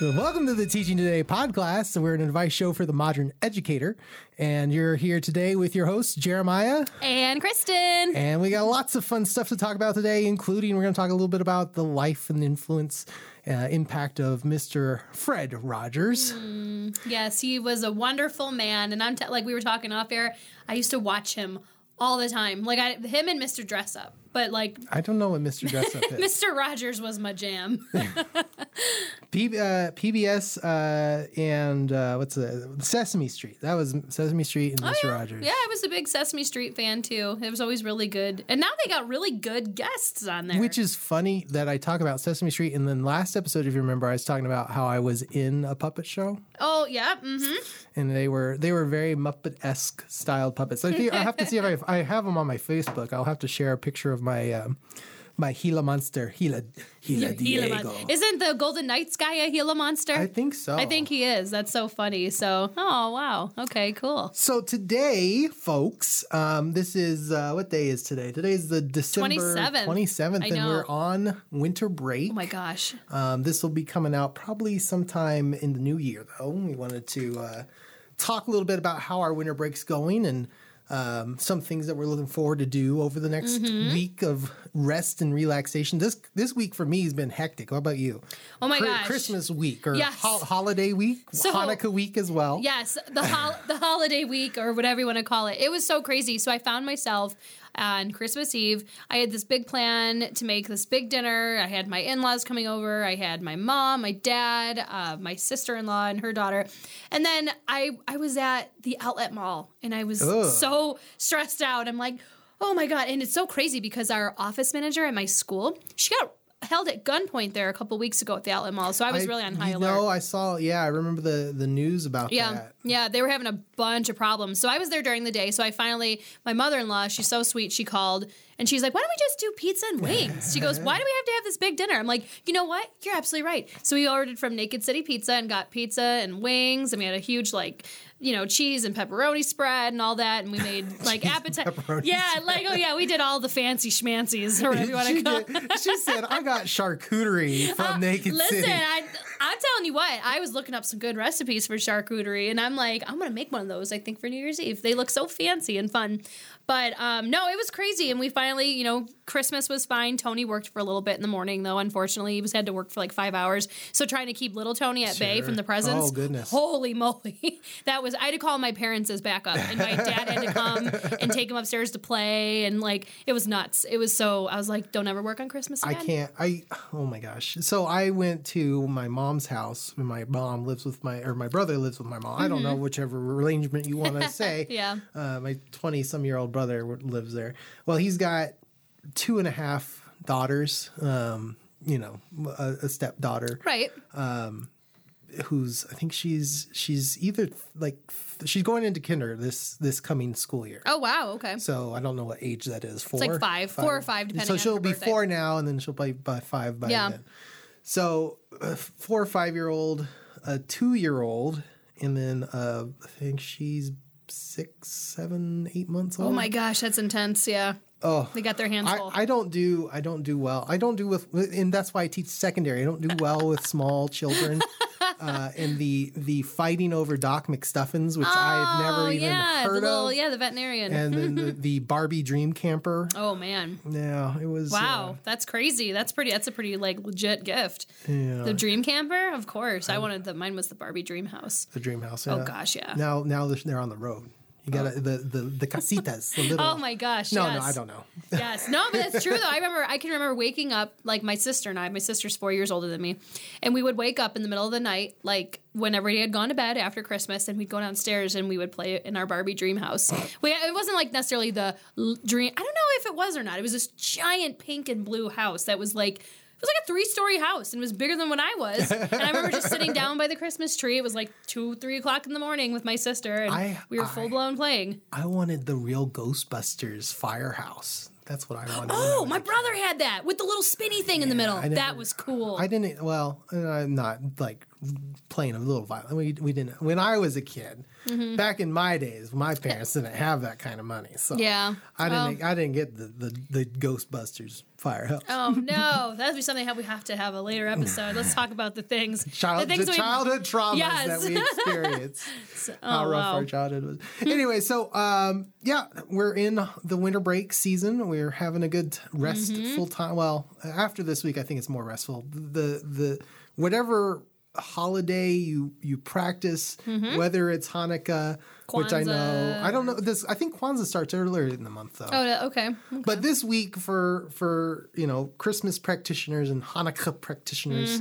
Welcome to the Teaching Today podcast. We're an advice show for the modern educator. And you're here today with your hosts, Jeremiah. And Kristen. And we got lots of fun stuff to talk about today, including we're going to talk a little bit about the life and influence uh, impact of Mr. Fred Rogers. Mm, yes, he was a wonderful man. And I'm t- like we were talking off air, I used to watch him all the time. Like I, him and Mr. Dressup. But like I don't know what Mr. Dressup is. Mr. Rogers was my jam. P- uh, PBS uh, and uh, what's the Sesame Street? That was Sesame Street and Mr. Oh, yeah. Rogers. Yeah, I was a big Sesame Street fan too. It was always really good. And now they got really good guests on there. Which is funny that I talk about Sesame Street, and then last episode, if you remember, I was talking about how I was in a puppet show, oh yeah, mm-hmm. and they were they were very Muppet esque styled puppets. I think I have to see if I, I have them on my Facebook. I'll have to share a picture of my um, my Gila monster, Gila Gila Gila Diego. Mon- Isn't the Golden Knights guy a Gila monster? I think so. I think he is. That's so funny. So, oh wow. Okay, cool. So today, folks, um, this is uh, what day is today? Today is the December 27th. twenty seventh, and we're on winter break. Oh my gosh. Um, this will be coming out probably sometime in the new year, though. We wanted to uh, talk a little bit about how our winter break's going and um, some things that we're looking forward to do over the next Mm-hmm. week of rest and relaxation. This this week for me has been hectic. How about you? Oh my Chri- gosh. Christmas week or Yes. hol- holiday week, So- Hanukkah week as well. Yes, the hol- the holiday week or whatever you want to call it. It was so crazy. So I found myself on Christmas Eve. I had this big plan to make this big dinner. I had my in-laws coming over. I had my mom, my dad, uh, my sister-in-law, and her daughter. And then I I was at the outlet mall and I was Ugh. so stressed out. I'm like, oh my god! And it's so crazy because our office manager at my school, she got held at gunpoint there a couple weeks ago at the outlet mall. So I was really on high you alert. know, I saw. Yeah, I remember the the news about Yeah, that. yeah, they were having a bunch of problems. So I was there during the day. So I finally, my mother in law, she's so sweet. She called and she's like, "Why don't we just do pizza and wings?" She goes, "Why do we have to have this big dinner?" I'm like, "You know what? You're absolutely right." So we ordered from Naked City Pizza and got pizza and wings, and we had a huge like. You know, cheese and pepperoni spread and all that, and we made like appetite. Yeah, like oh yeah, we did all the fancy schmancies or whatever you want to call. did- she said, "I got charcuterie from Naked Uh, Listen, City." I, I'm telling you what, I was looking up some good recipes for charcuterie, and I'm like, I'm gonna make one of those. I think for New Year's Eve, they look so fancy and fun. But um, no, it was crazy, and we finally, you know, Christmas was fine. Tony worked for a little bit in the morning, though. Unfortunately, he was had to work for like five hours. So trying to keep little Tony at bay from the presents. Oh, goodness. Holy moly, that was. I had to call my parents as backup, and my dad had to come and take him upstairs to play, and like it was nuts. It was so. I was like, don't ever work on Christmas I can't. I oh my gosh. So I went to my mom's house. and My mom lives with my or my brother lives with my mom. I don't know whichever arrangement you want to say. Mm-hmm. Yeah. Uh, my twenty some year old brother lives there. Well, he's got two and a half daughters. Um, you know, a, a stepdaughter Right. Um, who's I think she's she's either like she's going into kinder this this coming school year. Oh wow. Okay. So I don't know what age that is. Four, like five. Four or five, depending So she'll be birthday. four now, and then she'll be by five by Yeah. then. So uh, four or five year old, a two year old, and then uh, I think she's six, seven, eight months old. Oh my gosh, that's intense. Yeah. Oh, They got their hands I, full. I don't do I don't do well. I don't do with and that's why I teach secondary. I don't do well with small children. Uh, and the the fighting over Doc McStuffins, which I've never oh even yeah, heard the little of, yeah, the veterinarian. and then the, the Barbie Dream Camper. oh man. Yeah, it was. Wow, uh, that's crazy. That's pretty. That's a pretty like legit gift. yeah, The dream camper, of course. I wanted the mine was the Barbie dream house. the Dream House. Oh gosh, yeah. Now, now they're on the road. You got to oh. the, the the casitas. The little. Oh my gosh. No, yes. no, I don't know. yes. No, but that's true though. I remember I can remember waking up like my sister and I, my sister's four years older than me, and we would wake up in the middle of the night, like when everybody had gone to bed after Christmas, and we'd go downstairs and we would play in our Barbie dream house. We it wasn't like necessarily the dream I don't know if it was or not. It was this giant pink and blue house that was like it was like a three story house and it was bigger than when I was. And I remember just sitting down by the Christmas tree. It was like two, three o'clock in the morning with my sister, and I- we were full blown playing. I wanted the real Ghostbusters firehouse. That's what I wanted. Oh, my brother had that with the little spinny thing in the middle. That was cool. I didn't. Well, uh, I'm not like playing a little violent. We we didn't when I was a kid. Mm-hmm. Back in my days, my parents didn't have that kind of money, so Yeah. I didn't I didn't get the the, the Ghostbusters firehouse. Oh no, that'd be something we have to have a later episode. Let's talk about the things, Child, the the, things we- childhood traumas Yes. that we experienced. how Oh, rough wow. our childhood was. anyway, so um, yeah, we're in the winter break season. We're having a good rest Mm-hmm. full time. Well, after this week, I think it's more restful. The the whatever holiday you you practice, whether it's Hanukkah, which I know Mm-hmm. I don't know this. I think Kwanzaa starts earlier in the month though. Oh, no, okay. But this week for for you know Christmas practitioners and Hanukkah practitioners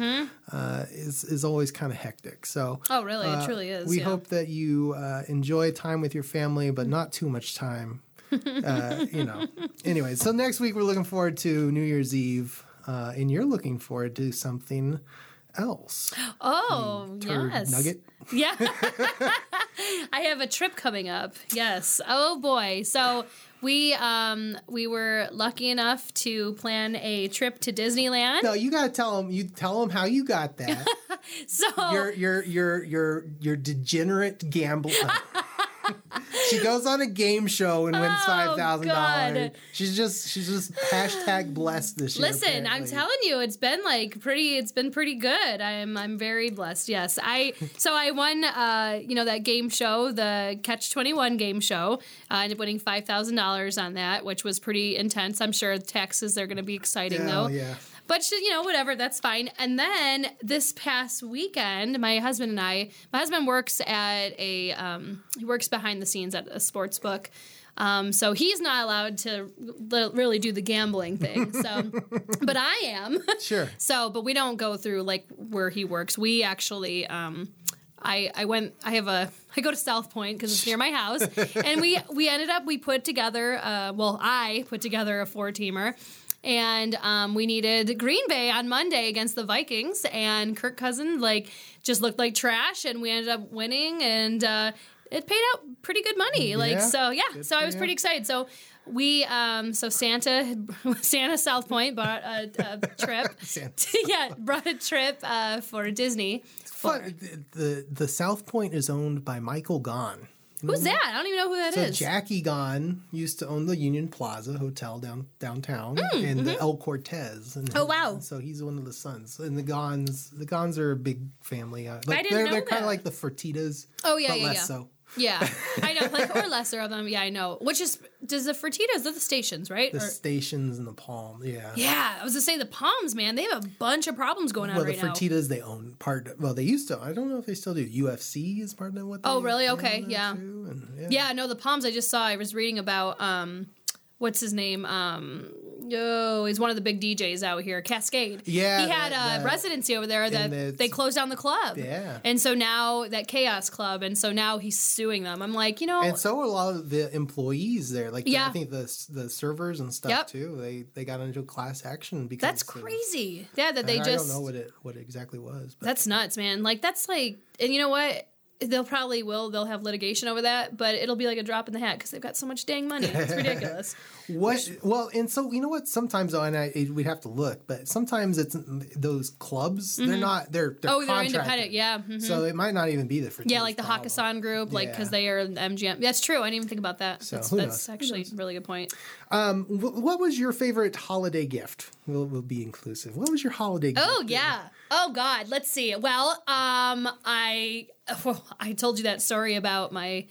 uh, is is always kind of hectic. So Mm-hmm. Oh, really? It uh, truly is, We yeah. hope that you uh, enjoy time with your family, but not too much time. uh, you know. Anyway, so next week we're looking forward to New Year's Eve, uh, and you're looking forward to something else. Oh, Turd yes. nugget. Yeah. I have a trip coming up. Yes. Oh boy. So we um we were lucky enough to plan a trip to Disneyland. No, you gotta tell them. You tell them how you got that. So your your your your your degenerate gambler. She goes on a game show and wins Oh, five thousand dollars. She's just she's just hashtag blessed this year. Listen, I'm telling you, it's been like pretty. It's been pretty good. I'm I'm very blessed. Yes, I so I won. Uh, you know that game show, the Catch Twenty One game show. Uh, I ended up winning five thousand dollars on that, which was pretty intense. I'm sure the taxes they're going to be exciting Yeah, though. yeah. But sh- you know, whatever, that's fine. And then this past weekend, my husband and I, my husband works at a, um, he works behind the scenes at a sports book. Um, so he's not allowed to li- really do the gambling thing. So, but I am. Sure. So, but we don't go through like where he works. We actually, um, I I went. I have a. I go to South Point because it's near my house, and we we ended up we put together. Uh, well, I put together a four teamer. And um, we needed Green Bay on Monday against the Vikings, and Kirk Cousins like just looked like trash, and we ended up winning, and uh, it paid out pretty good money. Like Yeah. so, yeah. Good So I was pretty excited. So we, um, so Santa, Santa South Point bought a, a trip. Santa. yeah, brought a trip uh, for Disney. Fun. The, the the South Point is owned by Michael Gaughan. Who's that? I don't even know who that So is. Jackie Gaughan used to own the Union Plaza Hotel down downtown and the El Cortez. And mm-hmm. Oh, wow. So he's one of the sons. And the Gaughans, the Gaughans are a big family. Uh, like I didn't they're know they're kind of like the Fertitas. Oh, yeah, but yeah, less yeah. so. Yeah, I know, like or lesser of them. Yeah, I know. Which is does the Fertitas? They're the stations, right? The Or- stations and the Palm, yeah. yeah, I was gonna say the Palms, man. They have a bunch of problems going on Well, the right now. Well, the Fertitas they own part. Well, they used to. I don't know if they still do. UFC is part of what. They Oh, really? Okay, yeah. and, yeah. Yeah, no, the Palms. I just saw. I was reading about um, what's his name? Um, oh, he's one of the big DJs out here, Kaskade. Yeah, he had that- a that- residency over there that they closed down the club. Yeah. and so now that KAOS Club, and so now he's suing them. I'm like, you know, And so are a lot of the employees there. Like Yeah. I think the the servers and stuff Yep. too. They they got into a class action because that's of- crazy. Yeah, that they I just don't know what it what it exactly was, but That's nuts, man. Like that's like, and you know what? They'll probably will. They'll have litigation over that, but it'll be like a drop in the hat because they've got so much dang money. It's ridiculous. What? Well, and so you know what? Sometimes though, and I we'd have to look, but sometimes it's those clubs. They're not. They're, they're oh, they're independent. Yeah. mhm. So it might not even be the Fertitas Yeah, like the problem. Hakkasan group, like because Yeah. they are MGM. That's true. I didn't even think about that. So, that's who that's knows? Who actually a really good point. Um, wh- what was your favorite holiday gift? We'll, we'll be inclusive. What was your holiday gift? Oh yeah. Oh God. Let's see. Well, um, I well, I told you that story about my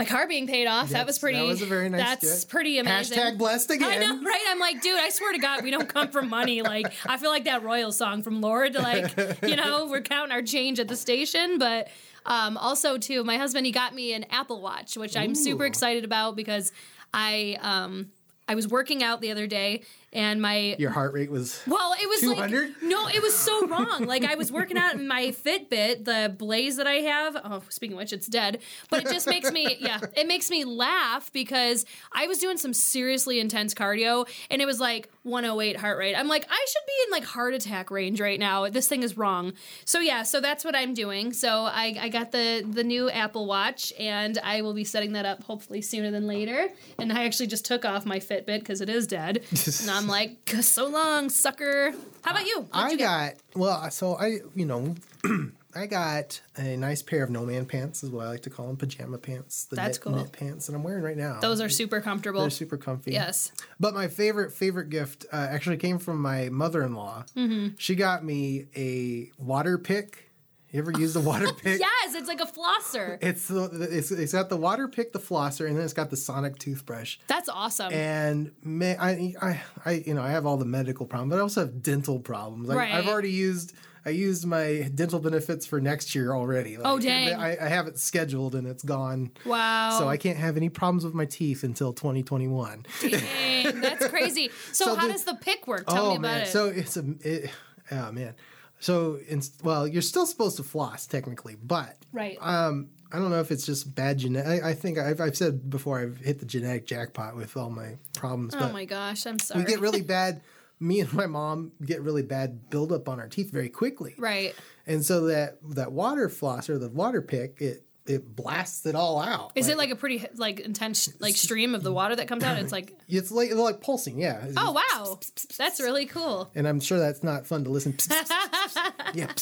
my car being paid off. that was pretty. that was a very nice That's gift. pretty amazing. Hashtag blessed again. I know, right? I'm like, dude, I swear to God, we don't come from money. Like, I feel like that royal song from Lorde. Like, you know, we're counting our change at the station, but. Um, also, too, my husband he got me an Apple Watch, which I'm super excited about because I um, I was working out the other day and my Your heart rate was. well, it was 200? like no, it was so wrong. like I was working out in my Fitbit, the Blaze that I have. Oh, speaking of which, it's dead. But it just makes me, yeah, it makes me laugh because I was doing some seriously intense cardio, and it was like 108 heart rate. I'm like, I should be in like heart attack range right now. This thing is wrong. So yeah, so that's what I'm doing. So I, I got the the new Apple Watch, and I will be setting that up hopefully sooner than later. And I actually just took off my Fitbit because it is dead. Not I'm like, so long, sucker. How about you? What'd I you got well. So I, you know, I got a nice pair of no man pants, is what I like to call them, pajama pants. The That's knit, cool. knit pants that I'm wearing right now. Those are super comfortable. They're super comfy. Yes. But my favorite favorite gift uh, actually came from my mother in law. Mm-hmm. She got me a water pick. You ever use the water pick? Yes, it's like a flosser. It's the it's, it's got the water pick, the flosser, and then it's got the sonic toothbrush. That's awesome. And man, I, I, I, you know, I have all the medical problems, but I also have dental problems. Like, Right. I've already used, I used my dental benefits for next year already. Oh, like, Oh, dang. I, I have it scheduled and it's gone. wow. So I can't have any problems with my teeth until 2021. Dang, that's crazy. So, So how the- does the pick work? Tell oh me about man, it. so it's a, it, oh man. So, in, well, you're still supposed to floss technically, but right. um, I don't know if it's just bad genetic. I, I think I've, I've said before I've hit the genetic jackpot with all my problems. oh my gosh, I'm sorry. we get really bad. Me and my mom get really bad buildup on our teeth very quickly, right. and so that that water floss or the water pick it it blasts it all out. Is it like a pretty like intense like stream of the water that comes out? It's like, it's like like pulsing? Yeah. oh wow, that's really cool. And I'm sure that's not fun to listen. yeah.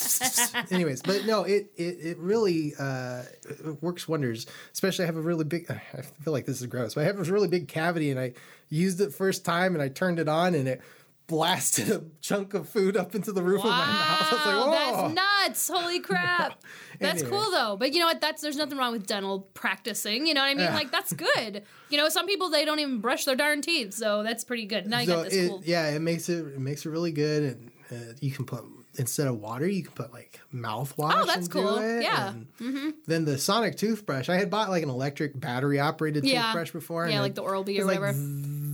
Anyways, but no, it it, it really uh, it works wonders. Especially I have a really big. I feel like this is gross, but I have a really big cavity, and I used it first time, and I turned it on, and it blasted a chunk of food up into the roof of my mouth. I was like, Wow, "Whoa." that's nuts! Holy crap! That's Anyway. cool though. But you know what? That's there's nothing wrong with dental practicing. You know what I mean? Yeah. Like that's good. You know, some people they don't even brush their darn teeth, so that's pretty good. Now you So got this it, cool. yeah, it makes it it makes it really good, and uh, you can put instead of water, you can put like mouthwash. Oh, that's cool. It, Yeah. Mm-hmm. Then the sonic toothbrush. I had bought like an electric battery operated Yeah. toothbrush before. Yeah, like the Oral B or like whatever.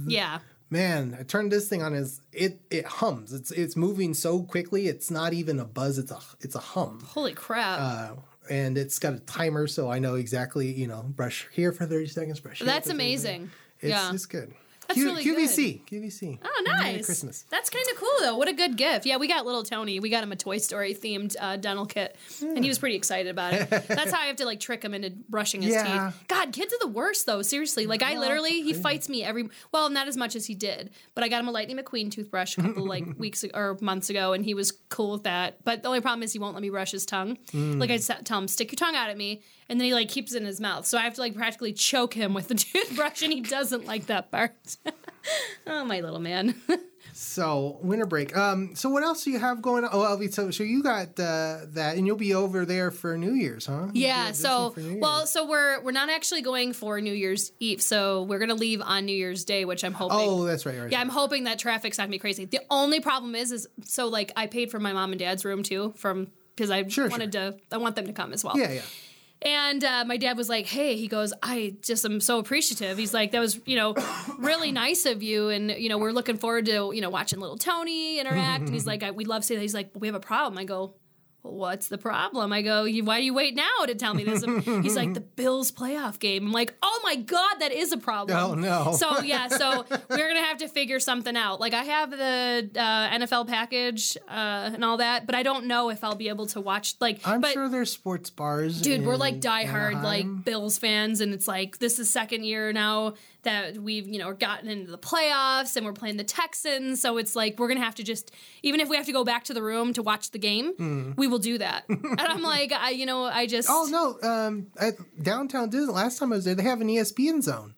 yeah. Man, I turned this thing on as it it hums. It's it's moving so quickly. It's not even a buzz. It's a it's a hum. Holy crap. Uh, and it's got a timer, so I know exactly. You know, brush here for thirty seconds. Brush. Here that's for 30 amazing. It's, yeah. it's good. That's really QVC. QVC. Oh, nice. Merry. Christmas. That's kind of cool, though. What a good gift. Yeah, we got little Tony. We got him a Toy Story themed uh, dental kit, and he was pretty excited about it. That's how I have to like trick him into brushing his Yeah. teeth. God, kids are the worst, though. Seriously, like I literally, he fights me every. Well, not as much as he did, but I got him a Lightning McQueen toothbrush a couple like weeks ag- or months ago, and he was cool with that. But the only problem is he won't let me brush his tongue. Like I tell him, stick your tongue out at me, and then he like keeps it in his mouth. So I have to like practically choke him with the toothbrush, and he doesn't like that part. oh, my little man. So winter break. Um. So what else do you have going on? Oh, Elvie. So so you got uh, that, and you'll be over there for New Year's, huh? Yeah, so well, so we're we're not actually going for New Year's Eve, so we're gonna leave on New Year's Day, which I'm hoping. Oh, that's right. right yeah, right. I'm hoping that traffic's not gonna be crazy. The only problem is, is so like I paid for my mom and dad's room too, from because I Sure, wanted to, I want them to come as well. Yeah, yeah. And uh, my dad was like, "Hey," he goes, "I just am so appreciative." He's like, "That was, you know, really nice of you, and you know, we're looking forward to, you know, watching little Tony interact." and he's like, I, "We love seeing that." He's like, "We have a problem." I go, "What's the problem?" I go, "Why do you wait now to tell me this?" he's like, "The Bills playoff game." I'm like, "Oh my god, that is a problem." Oh, no. So yeah, so we're gonna have to figure something out. Like I have the uh, NFL package uh, and all that, but I don't know if I'll be able to watch. Like, I'm but, sure there's sports bars. Dude, we're like diehard like Bills fans, and it's like this is second year now that we've you know gotten into the playoffs, and we're playing the Texans. So it's like we're gonna have to just even if we have to go back to the room to watch the game, we will do that. and I'm like, I you know I just Oh no! Um, at downtown Disney. Last time I was there, they have an ESPN zone.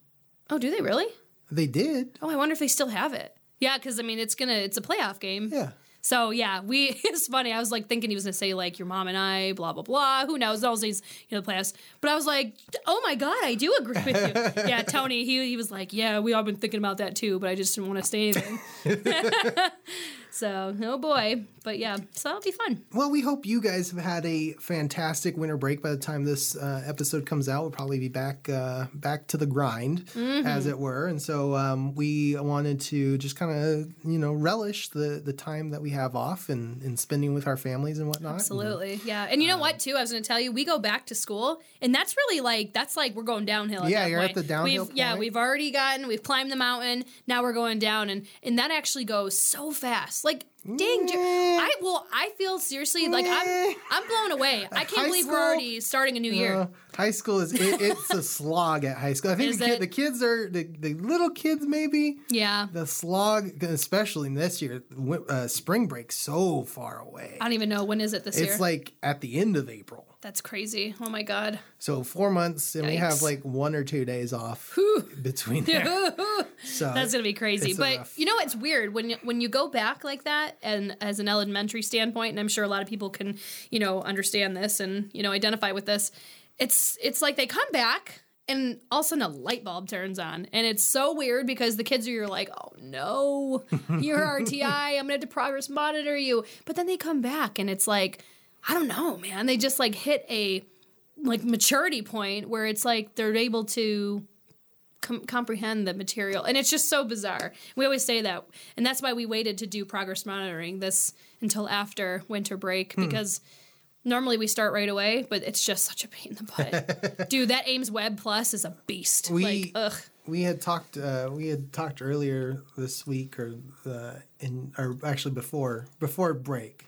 oh do they really? They did. Oh, I wonder if they still have it. Yeah, because I mean it's gonna it's a playoff game. Yeah. So yeah, we it's funny. I was like thinking he was gonna say like your mom and I, blah blah blah. Who knows? All these you know the playoffs. But I was like, oh my god, I do agree with you. yeah, Tony. He he was like, yeah, we all been thinking about that too, but I just didn't want to say anything. So oh boy, but yeah, so that'll be fun. Well, we hope you guys have had a fantastic winter break. By the time this uh, episode comes out, we'll probably be back uh, back to the grind, Mm-hmm. as it were. And so um, we wanted to just kind of you know relish the the time that we have off and, and spending with our families and whatnot. Absolutely, yeah. And you know what? Too, I was going to tell you, we go back to school, and that's really like that's like we're going downhill. At Yeah, you're at the downhill We've, Yeah, we've already gotten, we've climbed the mountain. Now we're going down, and and that actually goes so fast. Like Dang, Jer-. I well, I feel seriously like I'm. I'm blown away. I can't believe we're school? already starting a new year. Uh, high school is it, it's a slog at high school. I think Is the, kid, it? the kids are the, the little kids maybe Yeah, the slog, especially this year. wi- Uh, spring break so far away. I don't even know when is it this year. It's like at the end of April. That's crazy. Oh my god. So four months, and we have Yikes. like one or two days off between there. So That's gonna be crazy. it's But you know, it's weird when you- when you go back like that, and as an elementary standpoint, and I'm sure a lot of people can, you know, understand this and you know identify with this. It's it's like they come back. And all of a sudden, a light bulb turns on, and it's so weird because the kids are you're like, "Oh no, you're RTI. I'm gonna have to progress monitor you." But then they come back, and it's like, I don't know, man. They just like hit a like maturity point where it's like they're able to com- comprehend the material and it's just so bizarre we always say that and that's why we waited to do progress monitoring this until after winter break Hmm. because normally we start right away but it's just such a pain in the butt dude that aimswebPlus is a beast We- like ugh we had talked. Uh, we had talked earlier this week, or uh, in, or actually before before break,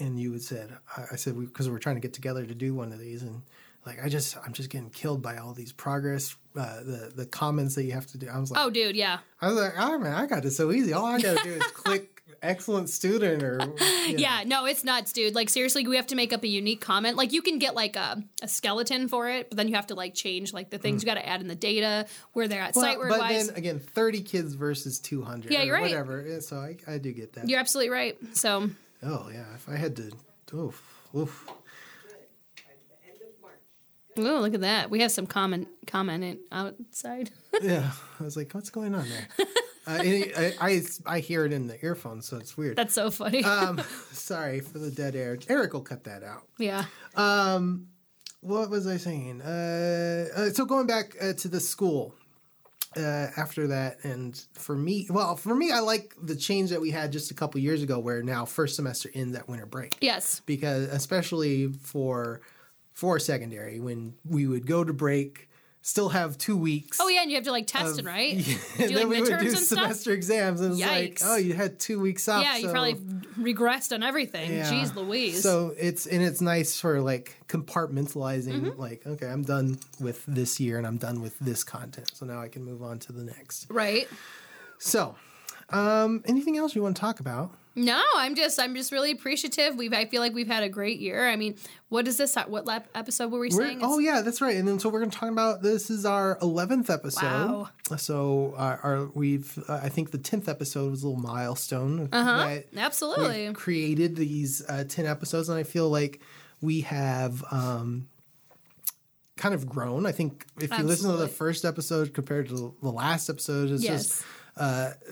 and you had said, I, I said because we, are trying to get together to do one of these, and like I just I'm just getting killed by all these progress, uh, the the comments that you have to do. I was like, oh dude yeah I was like, oh man, I got it so easy. All I got to do is click excellent student or know. Yeah, no, it's nuts, dude. Like seriously, we have to make up a unique comment. Like you can get like a, a skeleton for it, but then you have to like change like the things you got to add in the data where they're at Well, sight word but wise. then again, thirty kids versus two hundred. Yeah, you're right. Whatever. So I, I do get that. You're absolutely right. So Oh yeah, if I had to, oof, oof. Oh, look at that. We have some comment commenting outside. Yeah, I was like, what's going on there? uh, I, I I hear it in the earphones, so it's weird. That's so funny. Um, sorry for the dead air. Eric will cut that out. yeah. What was I saying? Uh, uh, so going back uh, to the school uh, after that, and for me, well, for me, I like the change that we had just a couple years ago, where now first semester ends at winter break. Yes. because especially for for secondary when we would go to break still have two weeks Oh yeah, and you have to like test it, right? and do then like we would midterms do and stuff. semester exams and it's like Yikes. oh you had two weeks off Yeah, you so- probably regressed on everything. yeah. Jeez Louise. so it's and it's nice for like compartmentalizing Mm-hmm. like okay i'm done with this year and i'm done with this content so now i can move on to the next right. so um anything else you want to talk about No, I'm just I'm just really appreciative. We've I feel like we've had a great year. I mean, what is this? What lap episode were we We're- saying? oh yeah, that's right. And then so we're going to talk about this is our eleventh episode. Wow. So our, our we've uh, I think the tenth episode was a little milestone. Uh-huh. Absolutely. we've created these uh, ten episodes, and I feel like we have. Um, kind of grown i think if you listen to the first episode compared to the last episode it's just yes.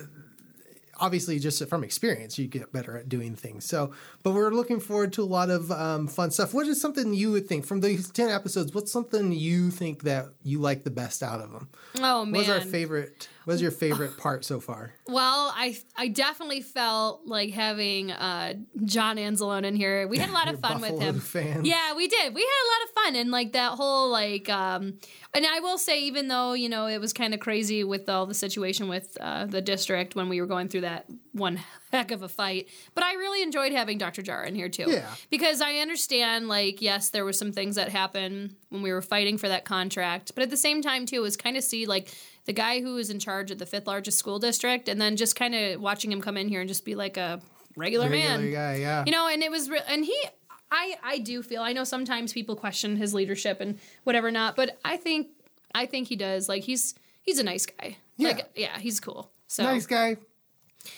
Obviously just from experience you get better at doing things. So but we're looking forward to a lot of um, fun stuff. What is something you would think from these 10 episodes what's something you think that you like the best out of them? Oh man. what was our favorite what was your favorite part so far Well, I I definitely felt like having uh, John Anzalone in here. We had a lot of fun with him. fan. Yeah, we did. We had a lot of fun and like that whole like um and I will say even though, you know, it was kind of crazy with all the situation with uh, the district when we were going through that one heck of a fight, but I really enjoyed having Dr. Jara in here too. Yeah. Because I understand like yes, there were some things that happened when we were fighting for that contract, but at the same time too it was kind of see like the guy who was in charge of the fifth largest school district and then just kind of watching him come in here and just be like a regular, Regular man. guy, yeah. You know and it was re- and he i i do feel i know sometimes people question his leadership and whatever not but i think i think he does like he's he's a nice guy. Yeah. like yeah he's cool so. Nice guy.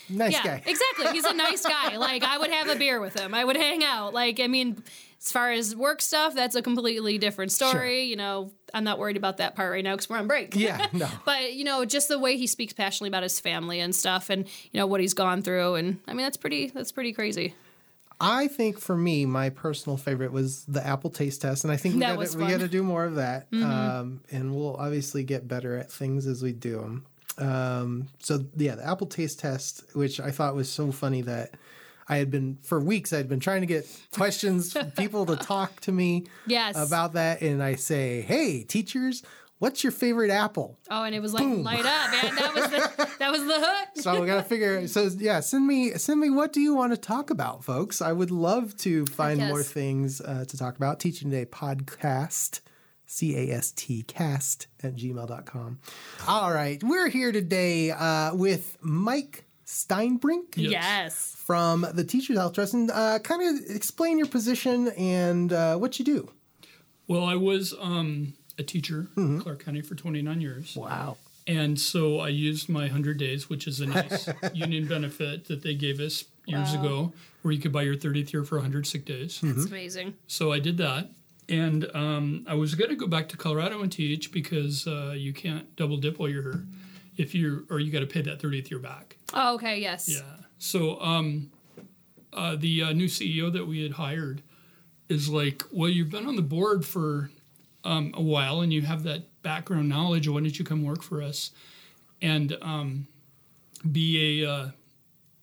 Nice yeah guy. exactly he's a nice guy. Like i would have a beer with him. I would hang out. Like i mean as far as work stuff that's a completely different story Sure. you know i'm not worried about that part right now because we're on break yeah no but you know just the way he speaks passionately about his family and stuff and you know what he's gone through and i mean that's pretty that's pretty crazy I think for me, my personal favorite was the apple taste test, and I think we got was we fun. Mm-hmm. got to do more of that. Um, and we'll obviously get better at things as we do them. Um, so yeah, the apple taste test, which I thought was so funny that I had been for weeks. I had been trying to get questions, from people to talk to me Yes. about that, and I say, "Hey, teachers." what's your favorite apple? Oh, and it was like light up, man. That was the that was the hook. So we gotta figure. So yeah, send me send me what do you want to talk about, folks? I would love to find more things uh, to talk about. Teaching Today podcast. C A S T cast at gmail.com. All right. We're here today uh, with Mike Steinbrink Yes. Yes. from the Teachers Health Trust. And uh, kind of explain your position and uh, what you do. Well, I was um, a teacher Mm-hmm. in Clark County for 29 years. Wow. And so I used my 100 days, which is a nice union benefit that they gave us years Wow. ago, where you could buy your 30th year for 100 sick days. It's amazing. So I did that. And um, I was going to go back to Colorado and teach because uh, you can't double dip while you're here. If you're, or you got to pay that 30th year back. Oh, okay, yes. Yeah. So um, uh, the uh, new CEO that we had hired is like, well, you've been on the board for um, a while and you have that background knowledge. Why don't you come work for us and um, be a uh,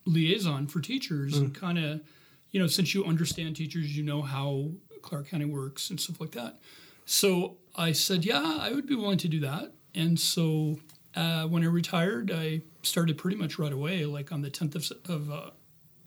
liaison for teachers and kind of, you know, since you understand teachers, you know how Clark County works and stuff like that. So I said, yeah, I would be willing to do that. And so uh, when I retired, I started pretty much right away, like on the 10th of, of uh,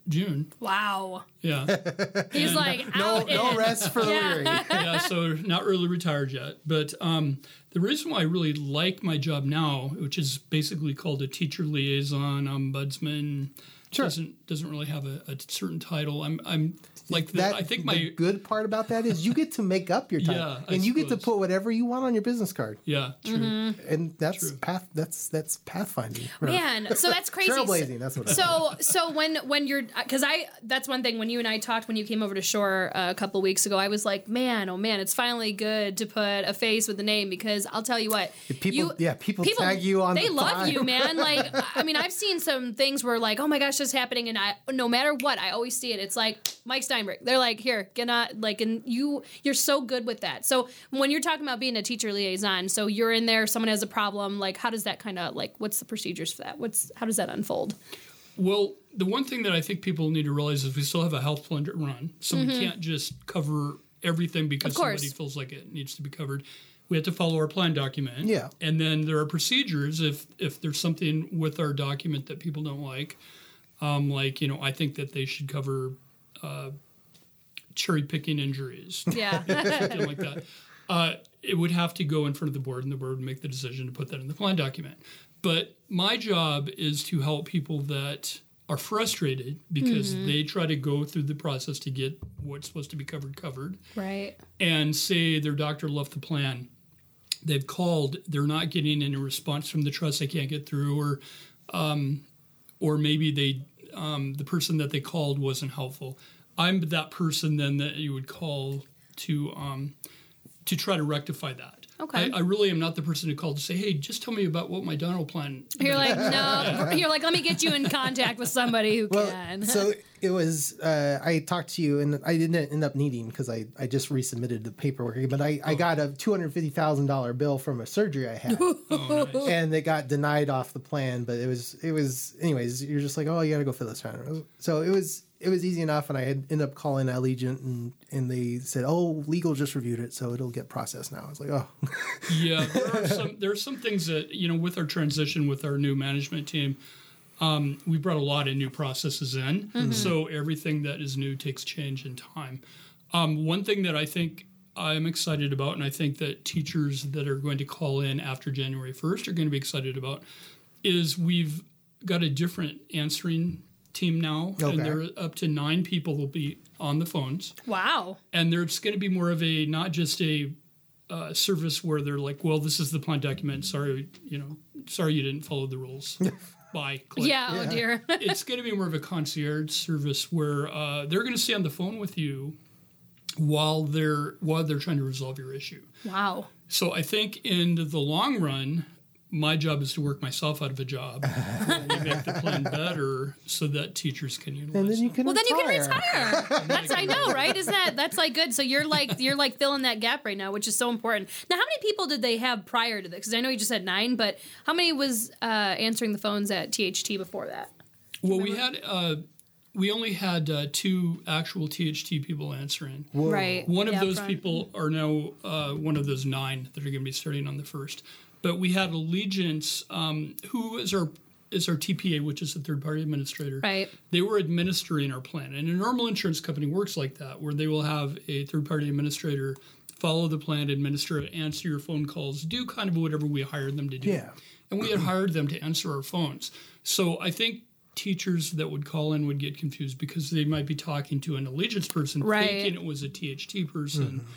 June. Wow. Yeah. He's like No, out no in. rest for the Yeah. weary. yeah, so not really retired yet. But um, the reason why I really like my job now, which is basically called a teacher liaison, ombudsman, Sure. doesn't doesn't really have a, a certain title. I'm I'm like the, That, I think the my good part about that is you get to make up your time, Yeah, I and you get to put whatever you want on your business card, yeah true. Mm-hmm. and that's True. path. That's that's pathfinding. Man, so that's crazy. trailblazing. That's what. it is. So so when when you're because I that's one thing when you and I talked when you came over to Shore uh, a couple weeks ago I was like man oh man it's finally good to put a face with the name because I'll tell you what People- you, yeah, people people tag you on they the love time. you man like I mean I've seen some things where like oh my gosh this is happening and I no matter what I always see it it's like Mike Steinberg they're like here get not like and you you're so good with that so when you're talking about being a teacher liaison so you're in there someone has a problem like how does that kind of like what's the procedures for that what's how does that unfold Well, the one thing that I think people need to realize is we still have a health plan to run, so we can't just cover everything because Mm-hmm. Of course. somebody feels like it needs to be covered. We have to follow our plan document. Yeah. and then there are procedures if if there's something with our document that people don't like, um, like you know, I think that they should cover uh, cherry picking injuries. yeah something like that. Uh, it would have to go in front of the board, and the board would make the decision to put that in the plan document. But my job is to help people that are frustrated because they try to go through the process to get what's supposed to be covered covered, right and say their doctor left the plan. They've called, they're not getting any response from the trust. They can't get through, or um, or maybe they um, the person that they called wasn't helpful. I'm that person then that you would call to um, to try to rectify that. Okay. I, I really am not the person to call to say, "Hey, just tell me about what my dental plan." You're like, no. You're like, let me get you in contact with somebody who well, can. so it was. Uh, I talked to you, and I didn't end up needing because I, I just resubmitted the paperwork. But I, Oh. I got a two hundred fifty thousand dollar bill from a surgery I had, Oh, nice. and it got denied off the plan. But it was it was anyways. You're just like, oh, you got to go fill this out. So it was it was easy enough, and I had ended up calling Allegiance, and and they said, oh, legal just reviewed it, so it'll get processed now. I was like, oh, yeah, there are some there are some things that you know with our transition with our new management team, um, we brought a lot of new processes in. So everything that is new takes change in time. Um, one thing that I think I'm excited about, and I think that teachers that are going to call in after January 1st are going to be excited about, is we've got a different answering team now, Okay. and there are up to nine people will be on the phones wow. and there's going to be more of a not just a uh, service where they're like, well, this is the plan document. Sorry, you know, sorry you didn't follow the rules. Bye. Click. Yeah, oh dear. it's going to be more of a concierge service where uh, they're going to stay on the phone with you while they're while they're trying to resolve your issue. wow. So I think in the long run, my job is to work myself out of a job and make the plan better so that teachers can utilize. and then you them. can Well, then you can retire. retire. That's I know, right? Isn't that that's like good? So you're like you're like filling that gap right now, which is so important. Now, how many people did they have prior to this? Because I know you just said nine, but how many was uh, answering the phones at THT before that? Well, we had uh, we only had uh, two actual THT people answering. Right. One of Yeah, those front. people are now uh, one of those nine that are going to be starting on the first. But we had Allegiance, um, who is our is our TPA, which is the third party administrator. Right. They were administering our plan, and a normal insurance company works like that, where they will have a third party administrator follow the plan, administer it, answer your phone calls, do kind of whatever we hired them to do. Yeah. And we had hired them to answer our phones. So I think teachers that would call in would get confused because they might be talking to an allegiance person Right. thinking it was a THT person.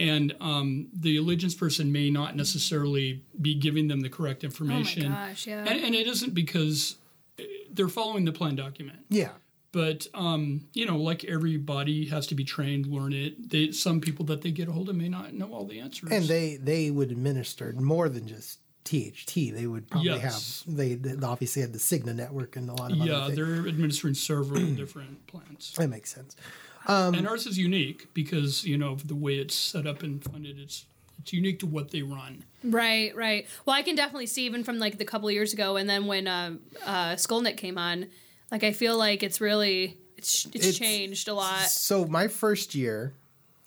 And um, the allegiance person may not necessarily be giving them the correct Oh my information. gosh, yeah. And, and it isn't because uh, they're following the plan document. Yeah. But um, you know, like everybody has to be trained, learn it. They, some people that they get a hold of may not know all the answers. And they they would administer more than just THT. They would probably Yes. have they, they obviously had the Cigna network and a lot of yeah, other they're administering several different plans. That makes sense. And ours is unique because you know of the way it's set up and funded. It's it's unique to what they run. Right, right. Well, I can definitely see even from like the couple of years ago, and then when uh, uh, Skolnick came on, like I feel like it's really it's it's, It's- changed a lot. So my first year,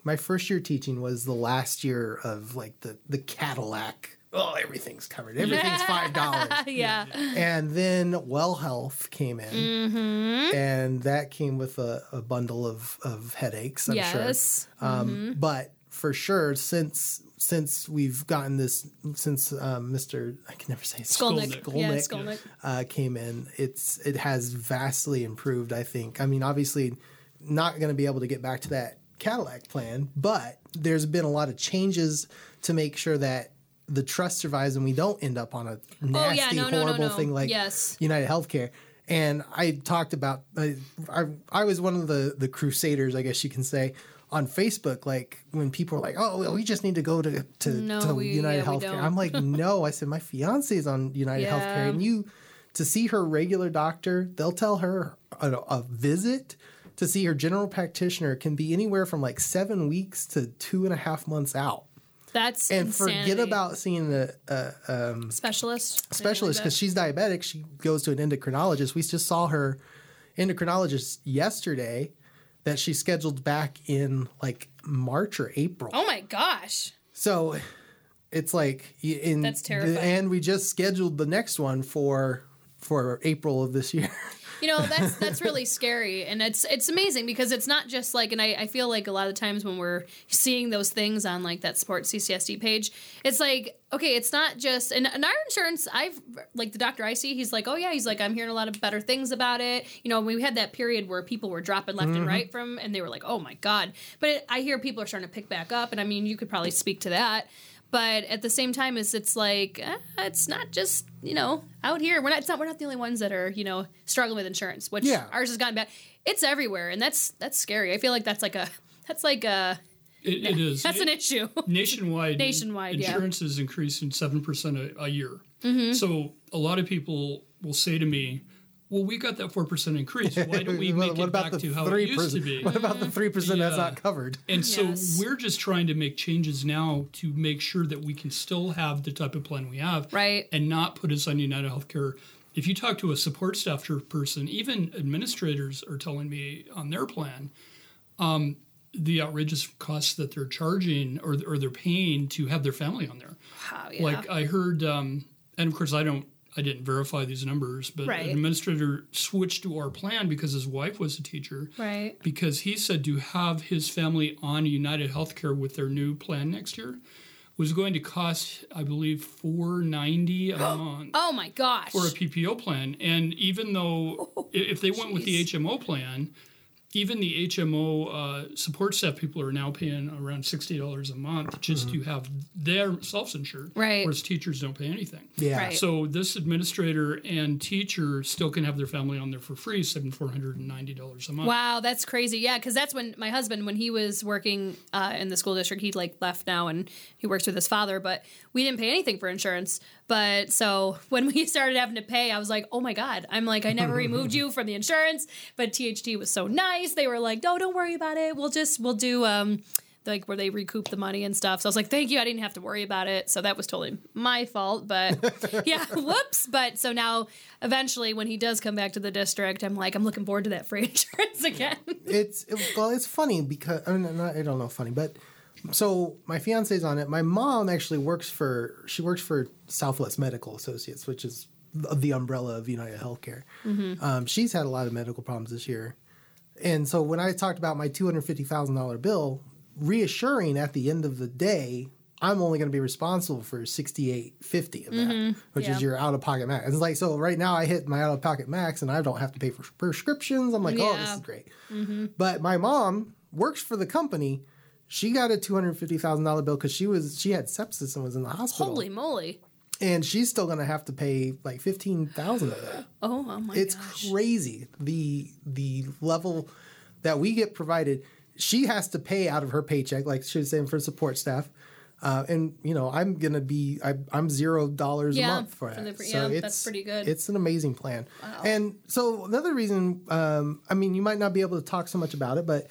my first year teaching was the last year of like the the Cadillac. Oh, everything's covered. Everything's five dollars. yeah, and then Well Health came in, Mm-hmm. and that came with a, a bundle of of headaches. I'm yes, sure. Um, But for sure, since since we've gotten this, since um, Mr. I can never say Skolnick. Skolnick. Yeah. Skolnick. uh, came in, it's it has vastly improved. I think. I mean, obviously, not going to be able to get back to that Cadillac plan, but there's been a lot of changes to make sure that the trust survives and we don't end up on a nasty, Oh, yeah, no, no, no, horrible no. thing like Yes. United Healthcare. And I talked about I, I, I was one of the the crusaders, I guess you can say, on Facebook. Like when people were like, "Oh, well, we just need to go to to, No, to we- United yeah, Healthcare," I'm like, "No," I said, "My fiance is on United Yeah. Healthcare, and you to see her regular doctor, they'll tell her a, a visit." To see her general practitioner can be anywhere from like seven weeks to two and a half months out, That's and insanity. forget about seeing a, a, uh, um, specialist. specialist because she's diabetic. She goes to an endocrinologist. We just saw her endocrinologist yesterday that she scheduled back in like March or April. Oh my gosh. So it's like in That's terrifying. and we just scheduled the next one for for April of this year. You know, that's that's really scary, and it's it's amazing because it's not just like, and I, I feel like a lot of times when we're seeing those things on like that sports CCSD page, it's like okay, it's not just and, and our insurance. I've like the doctor I see, he's like, oh yeah, he's like, I'm hearing a lot of better things about it. You know, we had that period where people were dropping left and mm-hmm. right from, and they were like, oh my god. But it, I hear people are starting to pick back up, and I mean, you could probably speak to that. But at the same time, is it's like eh, it's not just you know out here. We're not. It's not. We're not the only ones that are you know struggling with insurance. Which Yeah. ours has gotten bad. It's everywhere, and that's that's scary. I feel like that's like a that's like a It, it is. that's an issue. nationwide. Nationwide, yeah. insurance is increasing seven percent a year. Mm-hmm. So a lot of people will say to me, "Well, we got that four percent increase. Why don't we What- make what it back to how it three used to be?" What about the three percent that's not covered? And so Yes. we're just trying to make changes now to make sure that we can still have the type of plan we have, Right. And not put us on United Healthcare. If you talk to a support staff person, even administrators are telling me on their plan, um, the outrageous costs that they're charging or, or they're paying to have their family on there. Wow, yeah. Like I heard, um, and of course I don't, I didn't verify these numbers, but Right. an administrator switched to our plan because his wife was a teacher, right. because he said to have his family on United Healthcare with their new plan next year was going to cost, I believe, four ninety a month Oh my gosh. for a PPO plan. And even though oh, i- if they went with the HMO plan, even the HMO uh, support staff people are now paying around sixty dollars a month just to have their self-insured, Right. Whereas teachers don't pay anything. Yeah. Right. So this administrator and teacher still can have their family on there for free, seven four hundred and ninety dollars a month. Wow, that's crazy. Yeah, because that's when my husband, when he was working uh, in the school district, he like left now and he works with his father. But we didn't pay anything for insurance. But so when we started having to pay, I was like, oh my god. I'm like, I never removed you from the insurance, but THT was so nice. They were like, no, don't worry about it. We'll just we'll do um like where they recoup the money and stuff. So I was like, thank you. I didn't have to worry about it. So that was totally my fault. But yeah, whoops. But so now eventually when he does come back to the district, I'm like, I'm looking forward to that free insurance again. it's it, well, it's funny because I, mean, not, I don't know funny, but so my fiance's on it. My mom actually works for she works for Southwest Medical Associates, which is the the umbrella of United Healthcare. Mm-hmm. Um, she's had a lot of medical problems this year, and so when I talked about my two hundred fifty thousand dollar bill, reassuring at the end of the day. I'm only going to be responsible for sixty eight fifty of that, mm-hmm. which Yeah. is your out of pocket max. It's like so right now I hit my out of pocket max and I don't have to pay for prescriptions. I'm like, oh, this is great. Mm-hmm. But my mom works for the company. She got a two hundred fifty thousand dollar bill because she was she had sepsis and was in the hospital, Holy moly. and she's still going to have to pay like fifteen thousand of that. Oh, oh my It's gosh. crazy the the level that we get provided. She has to pay out of her paycheck, like she was saying for support staff. Uh, and you know, I'm gonna be I, I'm zero dollars Yeah, a month for that. the- so yeah, it's that's pretty good. It's an amazing plan. Wow. And so another reason, um, I mean, you might not be able to talk so much about it, but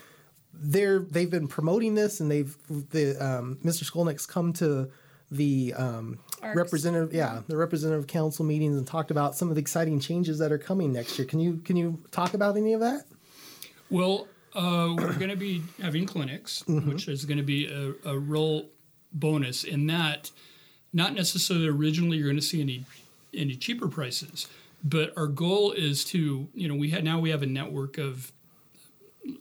they're they've been promoting this, and they've the um, Mr. Skolnick's come to the um, representative, yeah, the representative council meetings and talked about some of the exciting changes that are coming next year. Can you can you talk about any of that? Well, uh, we're going to be having clinics, which is going to be a, a real bonus in that not necessarily originally you're going to see any any cheaper prices, but our goal is to you know we had now we have a network of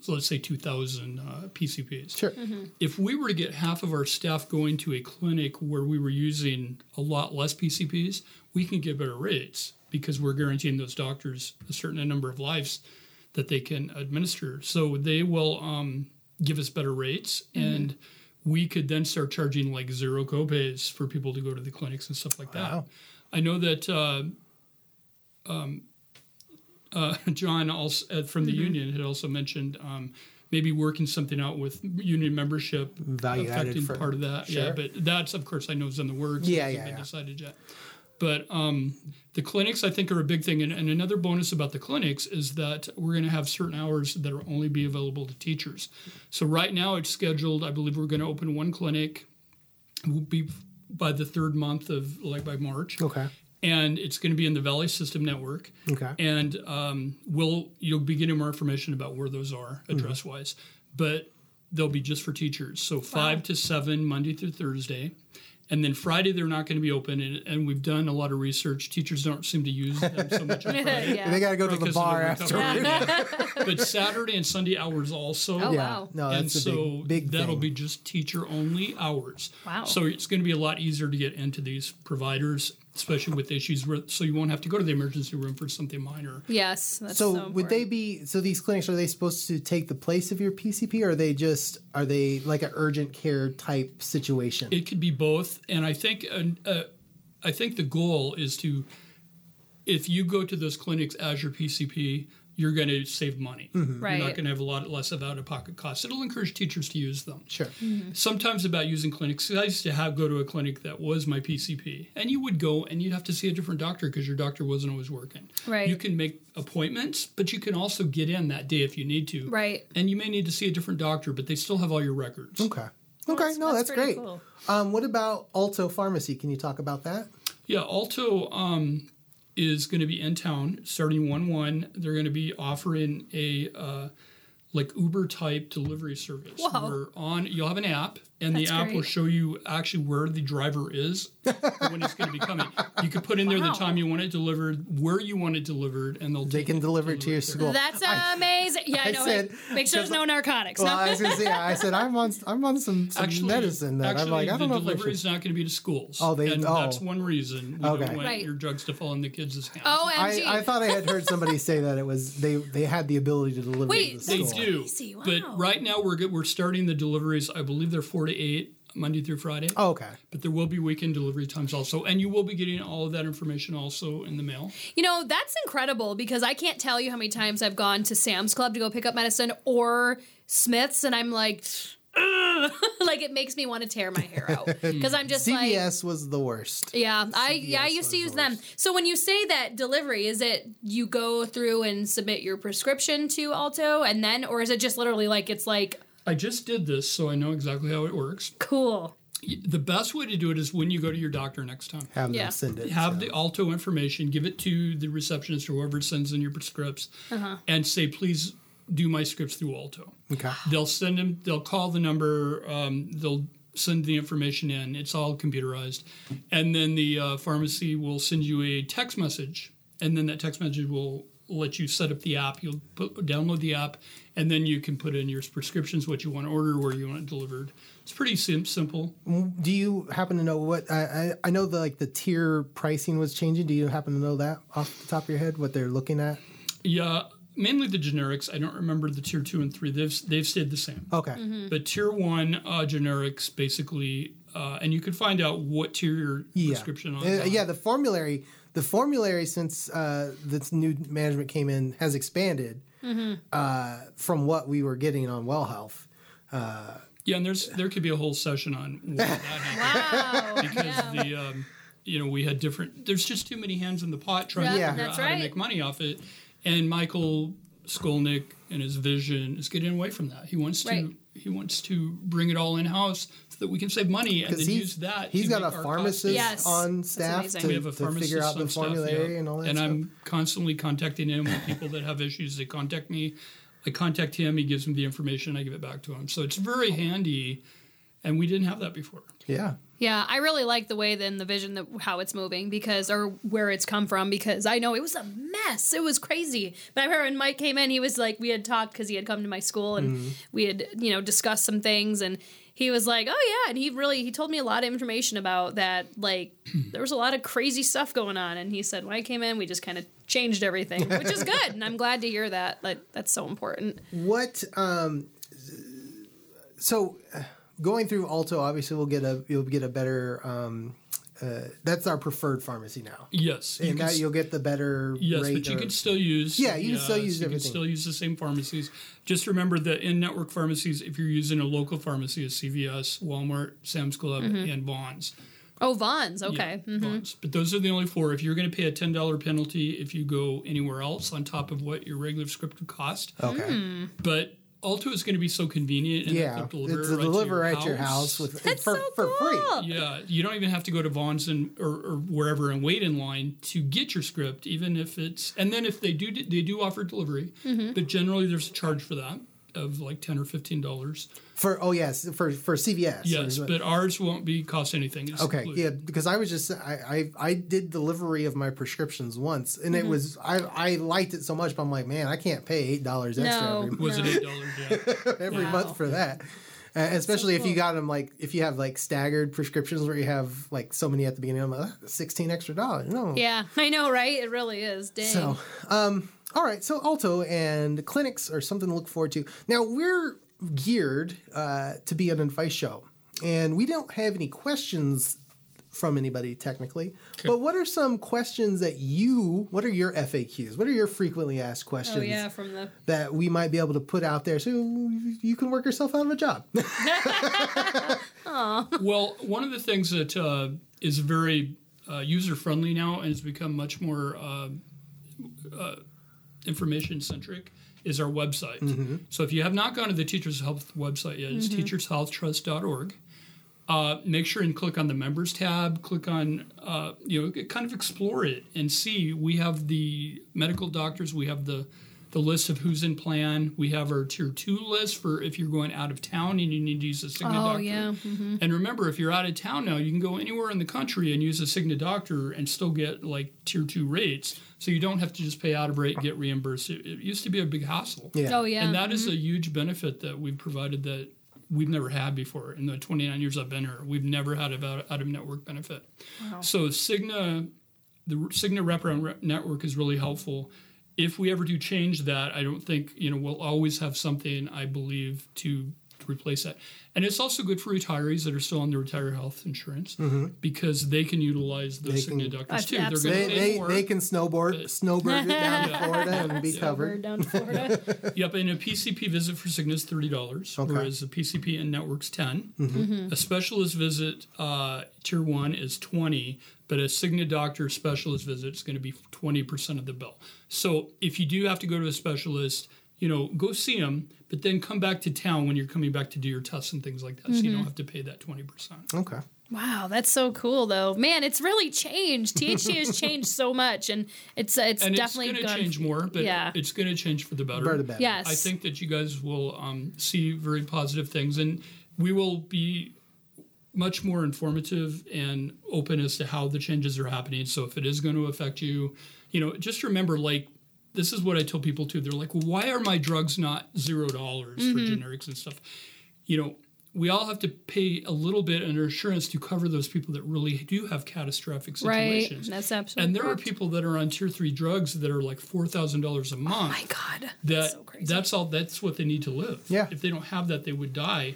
so let's say 2,000 uh, PCPs. Sure. If we were to get half of our staff going to a clinic where we were using a lot less PCPs, we can get better rates because we're guaranteeing those doctors a certain number of lives that they can administer. So they will um, give us better rates, and we could then start charging like zero copays for people to go to the clinics and stuff like that. Wow. I know that uh, um, uh, John also uh, from the union had also mentioned um, maybe working something out with union membership Value affecting for- part of that. Yeah, but that's of course I know is in the works. Yeah, yeah, yeah. decided yet. But um, the clinics, I think, are a big thing. And, and another bonus about the clinics is that we're going to have certain hours that will only be available to teachers. So right now it's scheduled. I believe we're going to open one clinic. It will be by the third month of like by March. Okay. And it's going to be in the Valley System Network. Okay. And um, we'll you'll be getting more information about where those are Mm-hmm. address wise, but they'll be just for teachers. So five to seven Monday through Thursday, and then Friday they're not going to be open. And, and we've done a lot of research. Teachers don't seem to use them so much on Friday. yeah. They got to go to the bar after. But Saturday and Sunday hours also. Oh, Yeah. wow. No, and a so big, big that'll thing. be just teacher only hours. Wow. So it's going to be a lot easier to get into these providers, especially with issues where so you won't have to go to the emergency room for something minor. Yes. That's So, so, would they be so these clinics are they supposed to take the place of your PCP or are they just are they like an urgent care type situation? It could be both, and I think uh, uh, I think the goal is to if you go to those clinics as your PCP, you're going to save money. Right. You're not going to have a lot less of out of pocket costs. It'll encourage teachers to use them. sure. sometimes about using clinics, I used to have go to a clinic that was my PCP, and you would go and you'd have to see a different doctor because your doctor wasn't always working. Right. You can make appointments, but you can also get in that day if you need to. Right. And you may need to see a different doctor, but they still have all your records. Okay. Okay. no, that's, pretty great. cool. Um, what about Alto Pharmacy? Can you talk about that? Yeah. Alto um, is going to be in town starting one one. They're going to be offering a uh, like Uber type delivery service. Whoa. Where on you'll have an app, and That's the app will show you actually where the driver is when it's going to be coming. You can put in there Wow. the time you want it delivered, where you want it delivered, and they'll They take can it, deliver it to your school. That's amazing. Yeah, I I know. said- Make sure there's no narcotics. well, I was gonna say, I said I'm on I'm on some, some Actually, medicine that actually, I'm like I don't the know if I delivery is not going to be to schools. Oh, they- and oh. that's one reason we Okay. don't want Right. your drugs to fall in the kids' hands. OMG. I, I thought I had heard somebody say that it was they they had the ability to deliver Wait, to the They school. do, wow. but right now we're. We're starting the deliveries. I believe they're four to eight Monday through Friday. Oh, okay. But there will be weekend delivery times also, and you will be getting all of that information also in the mail. You know, that's incredible because I can't tell you how many times I've gone to Sam's Club to go pick up medicine or Smith's, and I'm like, like it makes me want to tear my hair out because I'm just like, CVS was the worst. yeah, I yeah, I used to use the them. So when you say that delivery, is it you go through and submit your prescription to Alto, and then, or is it just literally like it's like I just did this, so I know exactly how it works. Cool. The best way to do it is when you go to your doctor next time. Have Yeah. them send it. Have so. the Alto information, give it to the receptionist or whoever sends in your scripts, Uh-huh. and say, please do my scripts through Alto. Okay. They'll send them. They'll call the number. Um, they'll send the information in. It's all computerized, and then the uh, pharmacy will send you a text message, and then that text message will let you set up the app. You'll put, download the app, and then you can put in your prescriptions, what you want to order, where you want it delivered. It's pretty sim- simple. Do you happen to know what I, I I know the like the tier pricing was changing. Do you happen to know that off the top of your head what they're looking at? Yeah, mainly the generics. I don't remember the tier two and three. They've they've stayed the same. Okay. Mm-hmm. But tier one uh, generics basically, uh, and you can find out what tier your Yeah. prescription on. Uh, yeah, the formulary the formulary since uh, this new management came in has expanded Mm-hmm. uh, from what we were getting on Well Health. Yeah, and there's there could be a whole session on why that happened Wow. because yeah. the um, you know we had different. There's just too many hands in the pot trying Yeah, to figure out how right. to make money off it. And Michael Skolnick and his vision is getting away from that. He wants to he wants to bring it all in house so that we can save money and Because then he's, use that. he's to got a pharmacist Yes, on staff amazing. to, we have a to pharmacist figure out the on staff, yeah. and all that And stuff. I'm constantly contacting him with people that have issues. They contact me. I contact him. He gives me the information. I give it back to him. So it's very oh. handy, and we didn't have that before. yeah. Yeah, I really like the way then the vision that how it's moving because or where it's come from because I know it was a mess. It was crazy. But I remember when Mike came in, he was like we had talked because he had come to my school and Mm-hmm. we had you know discussed some things and he was like, "Oh yeah," and he really he told me a lot of information about that. Like there was a lot of crazy stuff going on, and he said when I came in, we just kind of changed everything, which is good, and I'm glad to hear that. Like that's so important. What um so uh, going through Alto obviously we'll get a you'll get a better um uh, that's our preferred pharmacy now. Yes, you And can that s- you'll get the better Yes, rate but you or- can still use. Yeah, you can still use you everything. can still use the same pharmacies. Just remember that in network pharmacies, if you're using a local pharmacy, is CVS, Walmart, Sam's Club, Mm-hmm. and Vons. Oh, Vons, okay. Yeah, Vons. But those are the only four. If you're going to pay a ten dollar penalty if you go anywhere else on top of what your regular script would cost, Okay. Hmm. but Alto is going to be so convenient and Yeah. they'll It's deliver, a right, deliver to your at your house with That's for, so for free. Yeah, you don't even have to go to Vons and or, or wherever and wait in line to get your script, even if it's. And then if they do, they do offer delivery, Mm-hmm. but generally there's a charge for that of like ten or fifteen dollars. For oh yes, for for CVS. Yes, Or- but ours won't be cost anything. It's Okay, included. yeah, because I was just I, I I did delivery of my prescriptions once, and Mm-hmm. it was I I liked it so much, but I'm like, man, I can't pay eight dollars extra No. every, Was it eight dollars? Yeah. every Wow. month for that. Uh, especially if you got them like if you have like staggered prescriptions where you have like so many at the beginning, I'm like "Ah, sixteen extra dollars. No, Yeah, I know, right? It really is. Dang. So, um, all right. So Alto and clinics are something to look forward to. Now we're geared uh, to be an advice show, and we don't have any questions from anybody technically. But what are some questions that you? What are your FAQs? What are your frequently asked questions? oh yeah, from the That we might be able to put out there, so you can work yourself out of a job. well, one of the things that uh, is very uh, user friendly now and has become much more uh, uh, information centric is our website. Mm-hmm. So if you have not gone to the Teachers Health website yet, it's teachershealthtrust.org. Uh, make sure and click on the members tab. Click on, uh, you know, kind of explore it and see. We have the medical doctors. We have the the list of who's in plan. We have our tier two list for if you're going out of town and you need to use a Cigna Oh, doctor. yeah. Mm-hmm. And remember, if you're out of town now, you can go anywhere in the country and use a Cigna doctor and still get like tier two rates. So you don't have to just pay out of rate and get reimbursed. It, it used to be a big hassle. Yeah. Oh yeah. And that is a mm-hmm. huge benefit that we've provided that we've never had before in the 29 years I've been here. We've never had a out of network benefit. Wow. So Cigna, the Cigna wraparound re- network is really helpful. If we ever do change that, I don't think you know we'll always have something I believe to, to replace that. And it's also good for retirees that are still on their retiree health insurance because they can utilize those Mm-hmm. They can- doctors too. They're they, going to pay they, more. they can snowboard snowboard it down to Florida and be We're covered. down to Florida. Yep, and a PCP visit for Cigna is thirty dollars, Okay. whereas a PCP in network's 10 Mm-hmm. A specialist visit, uh, tier one, is twenty, but a Cigna doctor specialist visit is going to be twenty percent of the bill. So if you do have to go to a specialist, you know, go see them, but then come back to town when you're coming back to do your tests and things like that. So you don't have to pay that 20%. Okay. Wow, that's so cool though. Man, it's really changed. THC has changed so much and it's it's And definitely going to change more, but Yeah. it's going to change for the better. Better the better. Yes. I think that you guys will um, see very positive things, and we will be much more informative and open as to how the changes are happening. So if it is going to affect you, you know, just remember, like, this is what I tell people too. They're like, well, why are my drugs not zero dollars for mm-hmm. generics and stuff? You know, we all have to pay a little bit under insurance to cover those people that really do have catastrophic situations. Right. situations. That's absolutely And there are people that are on tier three drugs that are like four thousand dollars a oh month Oh my god. that that's so crazy. that's all that's what they need to live. Yeah. If they don't have that, they would die.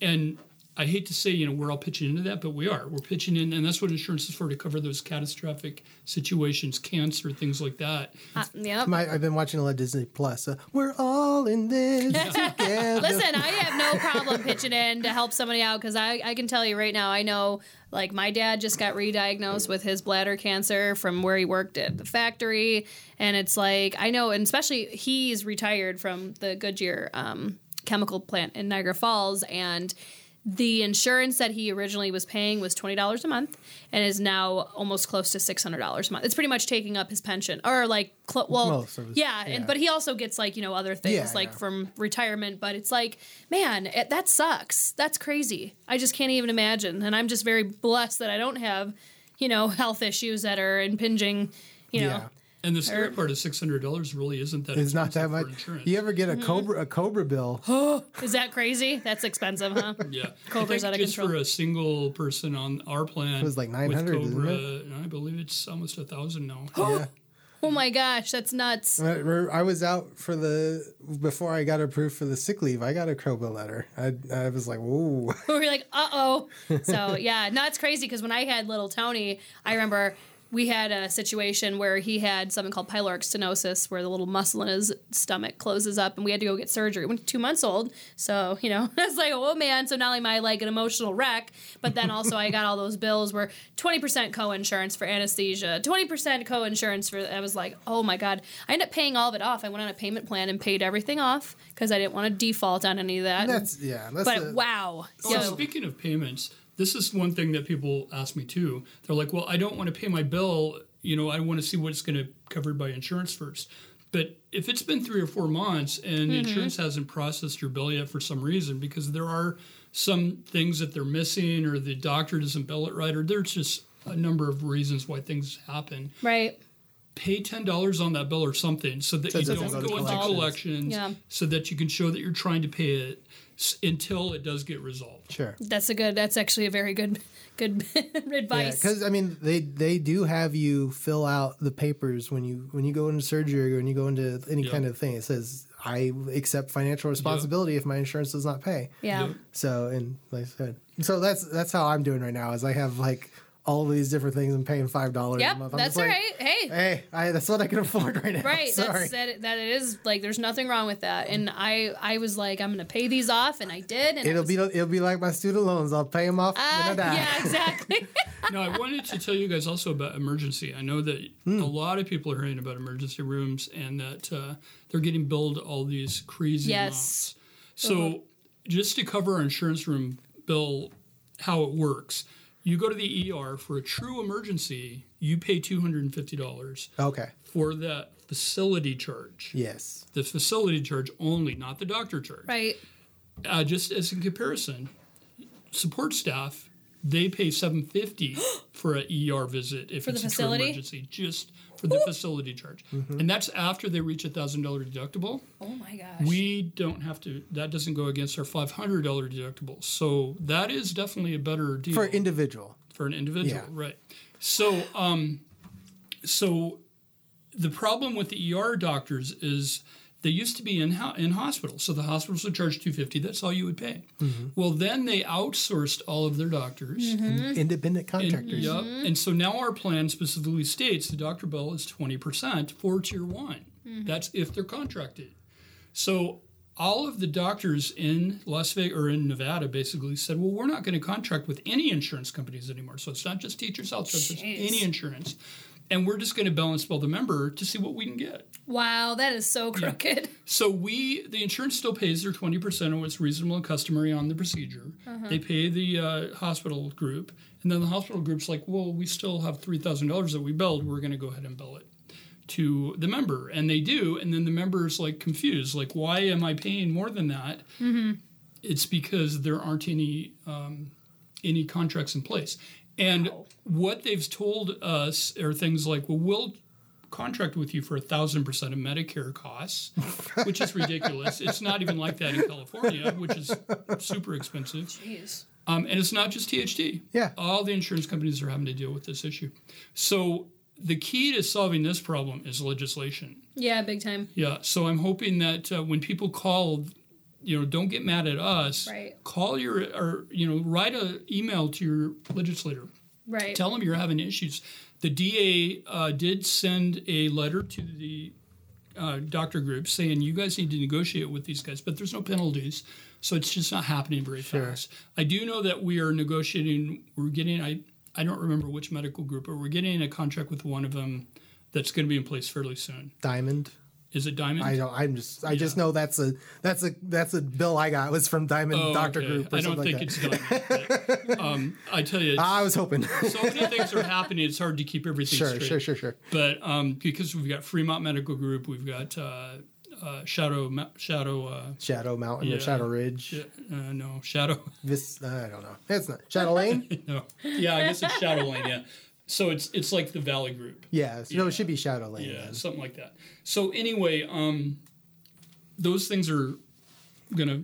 And I hate to say, you know, we're all pitching into that, but we are. We're pitching in, and that's what insurance is for to cover those catastrophic situations, cancer, things like that. Uh, yep. My, I've been watching a lot of Disney Plus. Uh, We're all in this together. Listen, I have no problem pitching in to help somebody out because I, I can tell you right now, I know like my dad just got re-diagnosed with his bladder cancer from where he worked at the factory, and it's like I know, and especially he's retired from the Goodyear um, chemical plant in Niagara Falls, and the insurance that he originally was paying was twenty dollars a month, and is now almost close to six hundred dollars a month. It's pretty much taking up his pension, or like, cl- well, Most of his- yeah, yeah. and but he also gets like you know other things Yeah, like yeah. from retirement. But it's like, man, it, that sucks. That's crazy. I just can't even imagine. And I'm just very blessed that I don't have, you know, health issues that are impinging. You know. And the scary part is six hundred dollars really isn't that. It's not that much. Insurance. You ever get Mm-hmm. a Cobra a Cobra bill? is that crazy? That's expensive, huh? Yeah, Cobra's out think of just control. for a single person on our plan, It was like with 900, isn't Cobra, I believe it's almost a thousand now. yeah. Oh my gosh, that's nuts. I I was out for the before I got approved for the sick leave. I got a Cobra letter. I I was like, whoa. we were like, uh oh. So yeah, no, it's crazy because when I had little Tony, I remember we had a situation where he had something called pyloric stenosis, where the little muscle in his stomach closes up, and we had to go get surgery. When two months old, so you know, I was like, oh man. So not only am I like an emotional wreck, but then also I got all those bills where twenty percent co-insurance for anesthesia, twenty percent co-insurance for. I was like, oh my god. I ended up paying all of it off. I went on a payment plan and paid everything off because I didn't want to default on any of that. That's yeah. That's but the- wow. So So- speaking of payments, this is one thing that people ask me too. They're like, "Well, I don't want to pay my bill. You know, I want to see what it's going to covered by insurance first. But if it's been three or four months and the mm-hmm. insurance hasn't processed your bill yet for some reason, because there are some things that they're missing, or the doctor doesn't bill it right, or there's just a number of reasons why things happen. right. Pay ten dollars on that bill or something, so that So you don't go go into collections. collections, Yeah. so that you can show that you're trying to pay it s- until it does get resolved. sure. That's a good. That's actually a very good, good Yeah, advice. because I mean, they they do have you fill out the papers when you when you go into surgery or when you go into any Yeah. kind of thing. It says I accept financial responsibility if my insurance does not pay. yeah. Yep. So and like I said, so that's that's how I'm doing right now. Is I have like all these different things. I'm paying five dollars a Yep. month. I'm That's just like, right. Hey. Hey, I, that's what I can afford right now. Right, Sorry. that's that. That it is like there's nothing wrong with that, and I I was like I'm gonna pay these off, and I did. And It'll was, be it'll be like my student loans. I'll pay them off uh, when I die. yeah, exactly. No, I wanted to tell you guys also about emergency. I know that Hmm. a lot of people are hearing about emergency rooms and that uh, they're getting billed all these crazy Yes. amounts. So, just to cover our insurance room bill, how it works, you go to the ER for a true emergency, you pay $250 Okay. for that facility charge. Yes. The facility charge only, not the doctor charge. right. Uh, just as a comparison, support staff they pay seven fifty for an ER visit if For the it's a facility? true emergency, just for the facility charge, and that's after they reach a thousand dollar deductible. Oh my gosh. We don't have to. That doesn't go against our five hundred dollar deductible, so that is definitely a better deal For an individual. for an individual, Yeah. right? So, um, so the problem with the ER doctors is they used to be in ho- in hospitals, so the hospitals would charge two fifty. That's all you would pay. Mm-hmm. Well, then they outsourced all of their doctors. Mm-hmm. Independent And, contractors. yep. and so now our plan specifically states the doctor bill is 20% for tier one. That's if they're contracted. So all of the doctors in Las Vegas or in Nevada basically said, well, we're not going to contract with any insurance companies anymore. So it's not just Teachers Health Trust, it's Jeez. any insurance. And we're just going to balance bill the member to see what we can get. Wow, that is so crooked. So we, the insurance still pays their twenty percent of what's reasonable and customary on the procedure. They pay the uh, hospital group, and then the hospital group's like, well, we still have three thousand dollars that we billed. We're going to go ahead and bill it to the member, and they do. And then the member's like confused, like, why am I paying more than that? It's because there aren't any um, any contracts in place. And what they've told us are things like, well, we'll contract with you for a thousand percent of Medicare costs, which is ridiculous. it's not even like that in California, which is super expensive. Jeez. Um, and it's not just THT. Yeah. All the insurance companies are having to deal with this issue. So the key to solving this problem is legislation. Yeah, big time. Yeah. So I'm hoping that uh, when people call, you know, don't get mad at us. Right. Call your or you know write a email to your legislator. Right. Tell them you're having issues. The DA uh, did send a letter to the uh, doctor group saying you guys need to negotiate with these guys, but there's no penalties, so it's just not happening very fast. I do know that we are negotiating. We're getting. I I don't remember which medical group, but we're getting a contract with one of them that's going to be in place fairly soon. Diamond. Is it Diamond? I don't. I'm just. I just know that's a that's a that's a bill I got was from Diamond Oh, Doctor okay. Group. Or I don't something think like it's Diamond. but, um, I tell you, I was hoping. so many things are happening. It's hard to keep everything sure, straight. sure, sure, sure. But um, because we've got Fremont Medical Group, we've got uh, uh, Shadow Shadow uh, Shadow Mountain Yeah. or Shadow Ridge. uh, no Shadow This I don't know. It's not Shadow Lane. no yeah I guess it's Shadow Lane yeah. So it's it's like the Valley Group yeah, no, it should be Shadow Lane. yeah then. something like that. So anyway, um, those things are gonna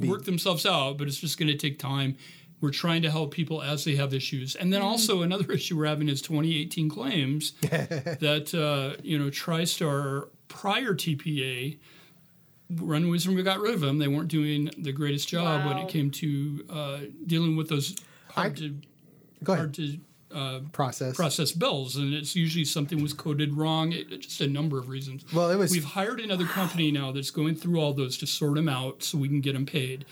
work themselves out, but it's just gonna take time. We're trying to help people as they have issues, and then also another issue we're having is 2018 claims that uh, you know TriStar prior TPA Runaways when we got rid of them, they weren't doing the greatest job when it came to uh, dealing with those hard I- to Go hard ahead. To Process. process bills, and it's usually something was coded wrong. It, it's just a number of reasons. Well, it was- We've hired another company now that's going through all those to sort them out so we can get them paid.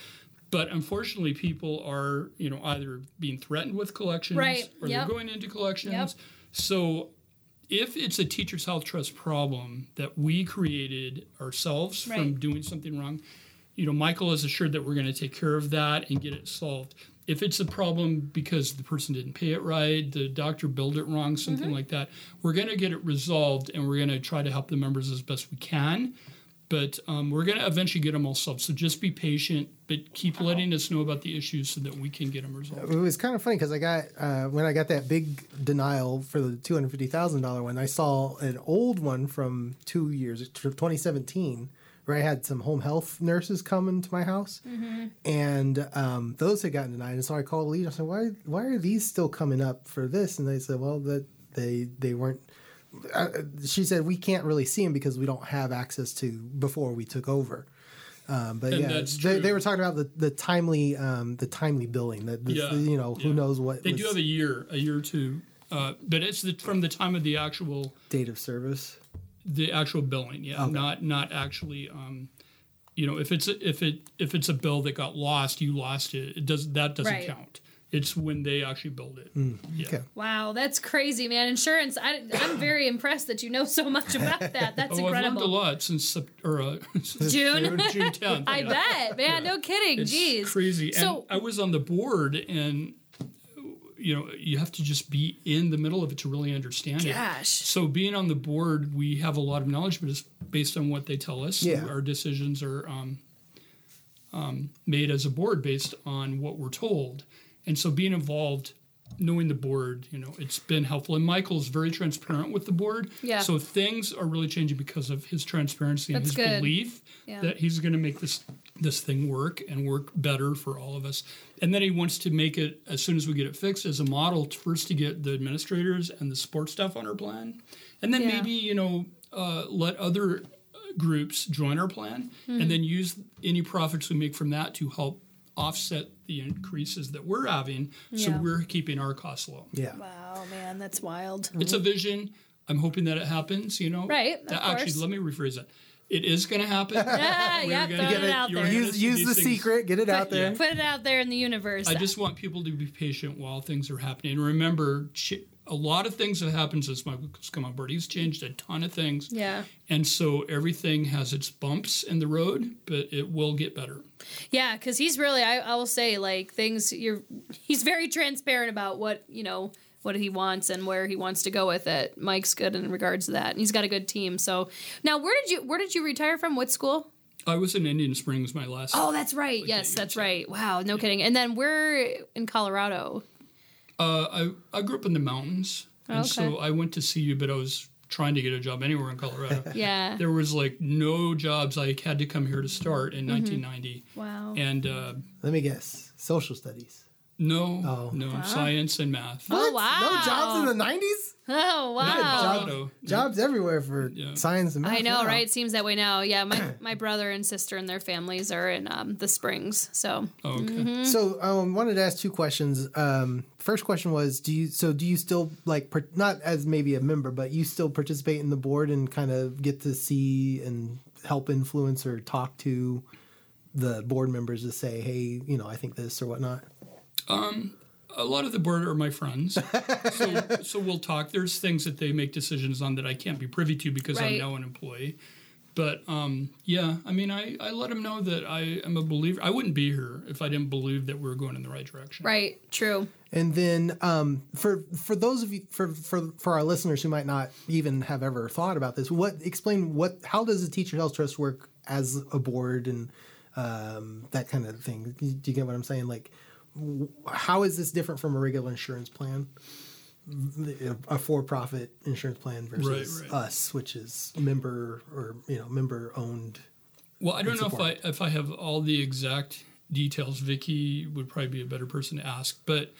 But unfortunately, people are you know either being threatened with collections Right, or yep. they're going into collections. Yep. So if it's a teachers health trust problem that we created ourselves from doing something wrong, you know, Michael is assured that we're going to take care of that and get it solved. If it's a problem because the person didn't pay it right, the doctor billed it wrong, something Mm-hmm. like that, we're going to get it resolved and we're going to try to help the members as best we can. But um, we're going to eventually get them all solved. So just be patient, but keep letting us know about the issues so that we can get them resolved. It was kind of funny because I got uh, when I got that big denial for the two hundred fifty thousand dollar one. I saw an old one from two years, twenty seventeen, where I had some home health nurses coming to my house, and um, those had gotten denied. And so I called the lead. I said, "Why? Why are these still coming up for this?" And they said, "Well, that they they weren't." Uh, she said, "We can't really see them because we don't have access to before we took over." Um, but And yeah, they, they were talking about the, the timely um, the timely billing. That Yeah, you know who yeah. knows what They was do have a year, a year or two, uh, but it's the, from the time of the actual date of service. The actual billing. Yeah, not not actually. Um, you know, if it's if it if it's a bill that got lost, you lost it. It does that doesn't Right. count. It's when they actually billed it. Yeah. Okay. Wow, that's crazy, man. Insurance. I, I'm very impressed that you know so much about that. That's Oh, I've learned a lot since Sep- or uh, June. June 10th. I yeah. bet, man. No kidding. It's Jeez. crazy. So- and I was on the board, and you know, you have to just be in the middle of it to really understand it. So being on the board, we have a lot of knowledge, but it's based on what they tell us. Yeah. Our decisions are um, um, made as a board based on what we're told, and so being involved. Knowing the board, you know, it's been helpful. And Michael's very transparent with the board. Yeah. So things are really changing because of his transparency and his good. belief Yeah. that he's going to make this this thing work and work better for all of us. And then he wants to make it as soon as we get it fixed as a model t- first to get the administrators and the support staff on our plan, and then Yeah. maybe you know uh, let other groups join our plan, Mm-hmm. and then use any profits we make from that to help offset the increases that we're having, so we're keeping our costs low. Yeah. Wow, man, that's wild. It's a vision. I'm hoping that it happens. You know, Right, of That- actually, course. let me rephrase that. It is going to happen. Yeah, yeah, gonna get it it- out there. Use use the things- secret. Get it out there. Put it out there in the universe. I just want people to be patient while things are happening. Remember, a lot of things have happened since Michael's come on board. He's changed a ton of things. Yeah. And so everything has its bumps in the road, but it will get better. Yeah, because he's really, I, I will say, like things. You're, he's very transparent about what you know, what he wants and where he wants to go with it. Mike's good in regards to that, and he's got a good team. So now, where did you, where did you retire from? What school? I was in Indian Springs my last. Oh, that's right. Yes, that's right. Wow, no kidding. And then we're in Colorado. Uh, I, I grew up in the mountains. And Okay. so I went to see you, but I was trying to get a job anywhere in Colorado. Yeah. there was like no jobs. I had to come here to start Mm-hmm. in 1990. Wow. And uh, Let me guess. Social studies. No, Oh. no, science and math. Oh, What? No jobs in the nineties. Oh wow. Jobs, Colorado. jobs everywhere for Yeah. science and math. I know, now. right? Seems that way now. Yeah, my my brother and sister and their families are in um, the Springs. So Oh, okay. Mm-hmm. So I um, wanted to ask two questions. Um, first question was, do you so do you still like par- not as maybe a member, but you still participate in the board and kind of get to see and help influence or talk to the board members to say, hey, you know, I think this or whatnot. A lot of the board are my friends, so so we'll talk. There's things that they make decisions on that I can't be privy to because I'm Right. now an employee. But um, yeah, I mean, I, I let them know that I am a believer. I wouldn't be here if I didn't believe that we were going in the right direction. right, true. And then um, for for those of you for, for for our listeners who might not even have ever thought about this, what explain what how does the Teacher Health Trust work as a board and um, that kind of thing? Do you get what I'm saying? Like, w- how is this different from a regular insurance plan? A for-profit insurance plan versus Right, right. us, which is member or you know member owned. Well, I don't know if I if I have all the exact details. Vicky would probably be a better person to ask. But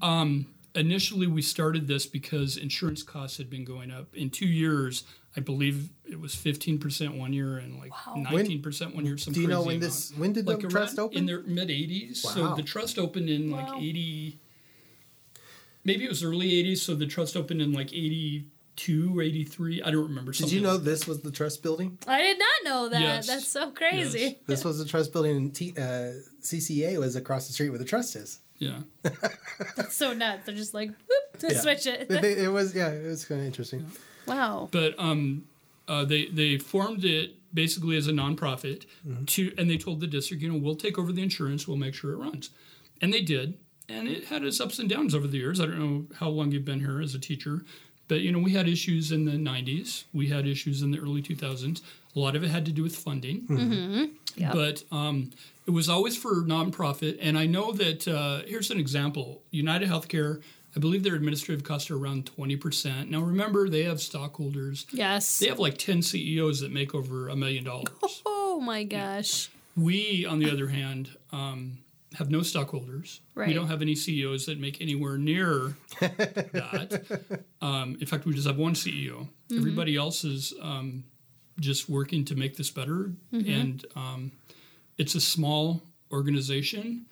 um, initially, we started this because insurance costs had been going up. In two years, I believe it was fifteen percent one year and like nineteen percent one year. Some Do you know when amount. this when did the trust around open? in the mid '80s? Wow. So the trust opened in like '80. Maybe it was early '80s. So the trust opened in like '82 or '83. I don't remember. did you know this was the trust building? I did not know that. Yes. That's so crazy. Yes. This was the trust building, and T, uh, CCA was across the street where the trust is. Yeah. That's so nuts. They're just like, whoop, Yeah. switch it. It, it was yeah, it was kind of interesting. Wow. but um, uh, they they formed it basically as a nonprofit to, and they told the district, you know, we'll take over the insurance, we'll make sure it runs, and they did, and it had its ups and downs over the years. I don't know how long you've been here as a teacher, but you know, we had issues in the '90s, we had issues in the early 2000s. A lot of it had to do with funding, Yep. but um, it was always for nonprofit. And I know that uh, here's an example: United Healthcare. I believe their administrative costs are around 20%. Now, remember, they have stockholders. yes. They have like 10 CEOs that make over a million dollars. Oh my gosh. We, on the other hand, um, have no stockholders. Right. We don't have any CEOs that make anywhere near that. Um, in fact, we just have one CEO. Everybody else is um, just working to make this better. And um, it's a small organization,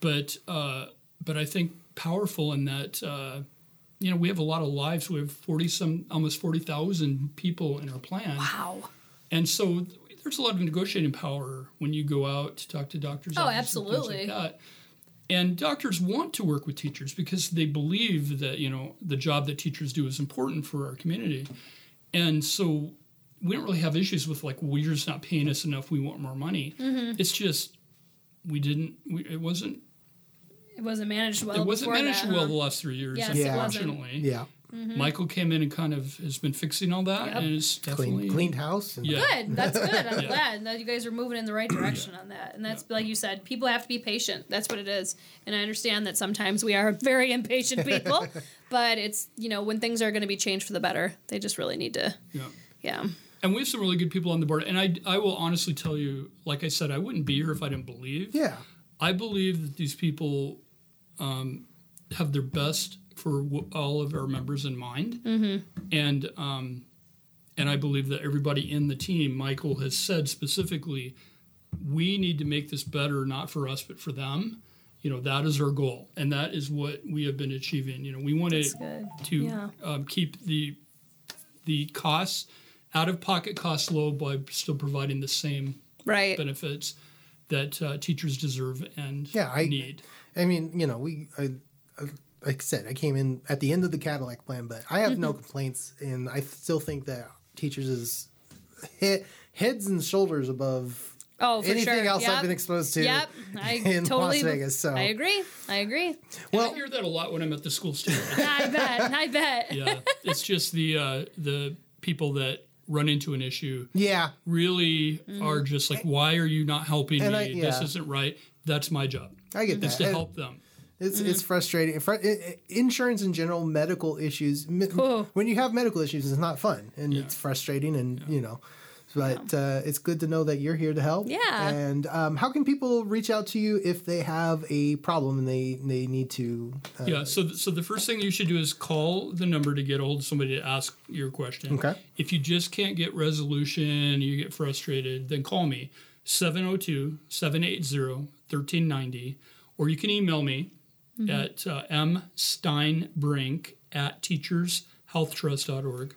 but uh, but I think powerful in that uh, you know we have a lot of lives. We have forty some, almost forty thousand people in our plan. Wow. And so there's a lot of negotiating power when you go out to talk to doctors. Oh, and absolutely. Like. And doctors want to work with teachers because they believe that you know the job that teachers do is important for our community. And so we don't really have issues with like, well, you're just not paying us enough. We want more money. Mm-hmm. It's just we didn't. We, it wasn't. It wasn't managed well. it wasn't managed that, well huh? the last three years. Yes, it wasn't. unfortunately. Yeah, mm-hmm. Michael came in and kind of has been fixing all that, Yep. and it's definitely clean, cleaned house. And Yeah. Good. That's good. I'm Yeah. glad that you guys are moving in the right direction on that. And that's like you said, people have to be patient. That's what it is. And I understand that sometimes we are very impatient people, but it's you know when things are going to be changed for the better, they just really need to. Yeah. Yeah. And we have some really good people on the board. And I, I will honestly tell you, like I said, I wouldn't be here if I didn't believe. Yeah, I believe that these people um, have their best for w- all of our members in mind. Mm-hmm. And, um, and I believe that everybody in the team, Michael has said specifically, we need to make this better, not for us, but for them. You know, that is our goal. And that is what we have been achieving. You know, we want to, to Yeah. um, keep the, the costs, out of pocket costs low by still providing the same Right. benefits that uh, teachers deserve and Yeah, I- need. I mean, you know, we I, I like I said, I came in at the end of the Cadillac plan, but I have Mm-hmm. no complaints, and I still think that teachers is he- heads and shoulders above Oh, for anything sure. else Yep. I've been exposed to. Yep, I in totally. Las Vegas. So I agree. I agree. well, I hear that a lot when I'm at the schools too. I bet. I bet. yeah, it's just the uh, the people that run into an issue yeah, really Mm-hmm. are just like, why are you not helping And me? I- This isn't right. That's my job. I get Is that. to help them. It's Mm-hmm. it's frustrating. Fr- i- i- Insurance in general, medical issues. Cool. When you have medical issues, it's not fun and it's frustrating, and you know. But uh, it's good to know that you're here to help. Yeah. And um, how can people reach out to you if they have a problem and they they need to? Uh, Yeah. So, th- so the first thing you should do is call the number to get a hold of somebody to ask your question. Okay. If you just can't get resolution, you get frustrated, then call me 702 780 1390, or you can email me at uh, msteinbrink at teachershealthtrust.org.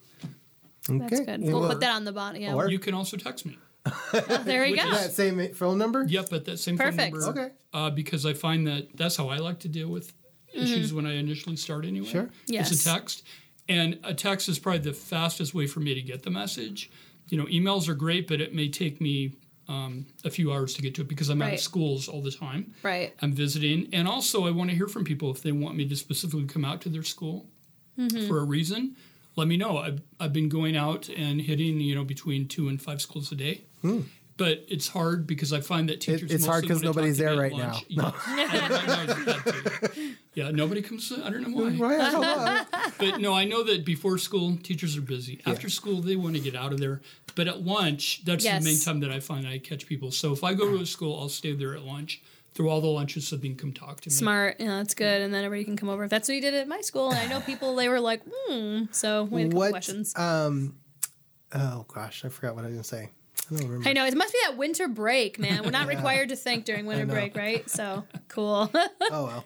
That's Okay. good. Yeah, We'll well, put that on the bottom. Yeah. or- You can also text me. Oh, there you go. That same phone number. Yep, at that same Perfect. phone number. Okay. Uh, because I find that that's how I like to deal with issues when I initially start anyway. Sure. Mm-hmm. Yes. It's a text. And a text is probably the fastest way for me to get the message. You know, emails are great, but it may take me um, a few hours to get to it because I'm out of schools all the time. Right. I'm visiting. And also, I want to hear from people if they want me to specifically come out to their school Mm-hmm. for a reason. Let me know. I've, I've been going out and hitting, you know, between two and five schools a day. But it's hard because I find that teachers. Hmm. it's hard because nobody's there me at right lunch. Yeah, I- I know that too. Yeah, nobody comes. I don't know why. Right, I don't know. But no, I know that before school, teachers are busy. After school, they want to get out of there. But at lunch, that's Yes. the main time that I find I catch people. So if I go to a school, I'll stay there at lunch through all the lunches so they can come talk to me. Smart. Yeah, that's good. And then everybody can come over. If that's what you did at my school, and I know people, they were like, hmm. So we had a couple what? questions. Um. Oh gosh, I forgot what I was gonna say. I don't remember. I know it must be that winter break, man. We're not required to think during winter break, right? So cool. Oh well.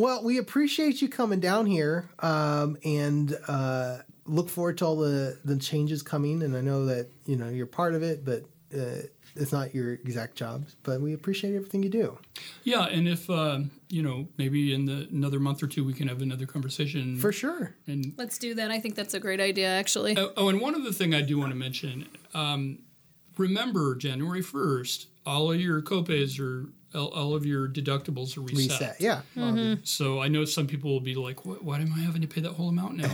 Well, we appreciate you coming down here, um, and uh, look forward to all the the changes coming. And I know that you know you're part of it, but uh, it's not your exact job. But we appreciate everything you do. Yeah, and if uh, you know, maybe in the another month or two, we can have another conversation. For sure. and Let's do that. I think that's a great idea, actually. oh, oh, and one other thing I do want to mention. Um, remember, January first, all of your copays are all, all of your deductibles are reset. Reset. Yeah. Mm-hmm. So I know some people will be like, "Why why am I having to pay that whole amount now?"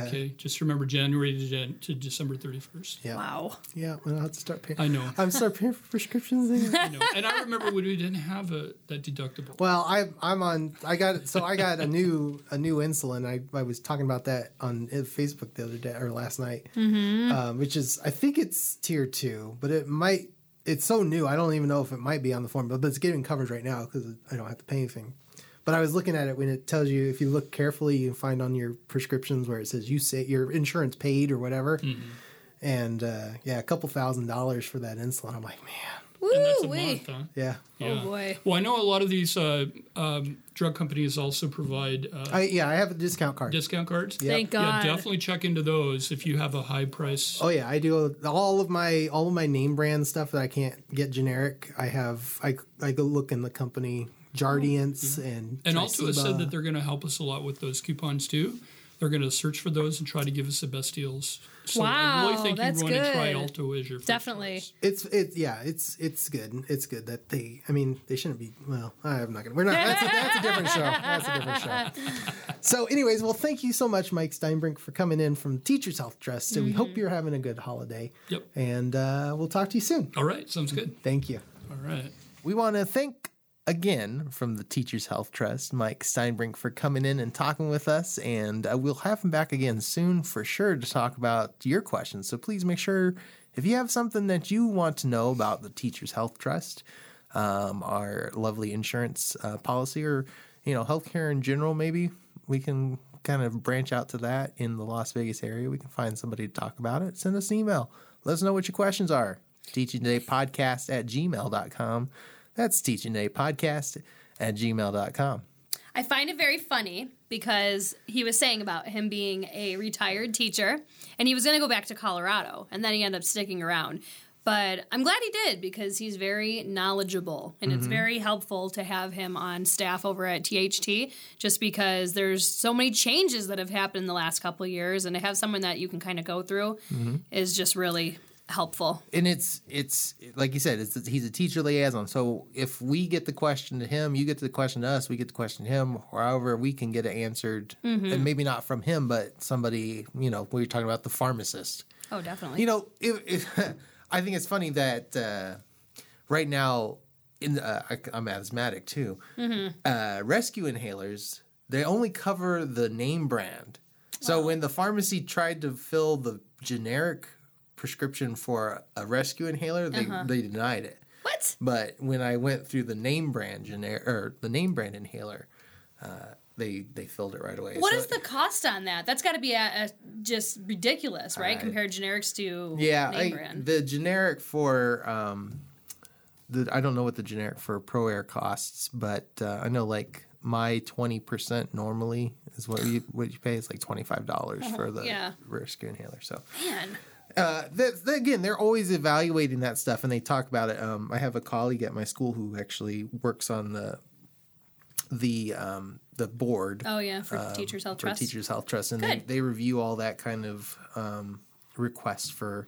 okay, just remember January to, Jan- to December thirty first. Yeah. Wow. Yeah. Well, I'll have to start paying. I know. I'm start paying for prescriptions. I know. And I remember when we didn't have a that deductible. Well, I I'm on. I got so I got a new a new insulin. I, I was talking about that on uh, Facebook the other day or last night, um, which is I think it's tier two, but it might. It's so new. I don't even know if it might be on the form, but, but it's getting coverage right now because I don't have to pay anything. But I was looking at it when it tells you if you look carefully, you can find on your prescriptions where it says you say your insurance paid or whatever. And uh, yeah, a couple thousand dollars for that insulin. I'm like, man, and that's a wee. month, huh? yeah. Yeah. boy. Well, I know a lot of these uh, um, drug companies also provide uh, I yeah, I have a discount card. discount cards. Thank God. Yeah, definitely check into those if you have a high price. Oh yeah, I do all of my all of my name brand stuff that I can't get generic. I have I I go look in the company Jardiance and And Alto has said that they're going to help us a lot with those coupons too. They're going to search for those and try to give us the best deals. So I Wow, really think that's you want to try good. Alto as your first Definitely. choice. it's it's yeah it's it's good it's good that they I mean they shouldn't be well I'm not gonna we're not that's a, that's a different show that's a different show. So anyways, well thank you so much Mike Steinbrink for coming in from Teachers Health Trust. So we hope you're having a good holiday. Yep. And uh, we'll talk to you soon. All right, sounds good. Thank you. All right. We want to thank again from the Teachers Health Trust, Mike Steinbrink, for coming in and talking with us. And uh, we'll have him back again soon for sure to talk about your questions. So please make sure if you have something that you want to know about the Teachers Health Trust, um, our lovely insurance uh, policy, or you know healthcare in general, maybe we can kind of branch out to that in the Las Vegas area. We can find somebody to talk about it. Send us an email. Let us know what your questions are. Teaching Today Podcast at gmail.com. That's Teaching Today Podcast at gmail.com. I find it very funny because he was saying about him being a retired teacher and he was going to go back to Colorado and then he ended up sticking around. But I'm glad he did because he's very knowledgeable and Mm-hmm. it's very helpful to have him on staff over at THT just because there's so many changes that have happened in the last couple of years and to have someone that you can kind of go through Mm-hmm. is just really helpful. and it's it's like you said, it's he's a teacher liaison. So if we get the question to him, you get the question to us, we get the question to him. Or however, we can get it answered, and maybe not from him, but somebody. You know, we were talking about the pharmacist. Oh, definitely. You know, it, it, I think it's funny that uh, right now, in uh, I, I'm asthmatic too. Uh, rescue inhalers they only cover the name brand. So when the pharmacy tried to fill the generic prescription for a rescue inhaler, they they denied it. what? But when I went through the name brand generic or the name brand inhaler, uh, they they filled it right away. What So- is the cost on that? That's got to be a, a, just ridiculous, right? Compared generics to Yeah, name I, brand. the generic for um, the I don't know what the generic for ProAir costs, but uh, I know like my twenty percent normally is what you what you pay. It's like twenty five dollars for the Uh-huh. yeah. rescue inhaler. So Man, uh, that, that- again, they're always evaluating that stuff, and they talk about it. Um, I have a colleague at my school who actually works on the the um, the board oh yeah, for Teachers Health Um, for Trust. Teachers Health Trust, and they, they review all that kind of um, requests for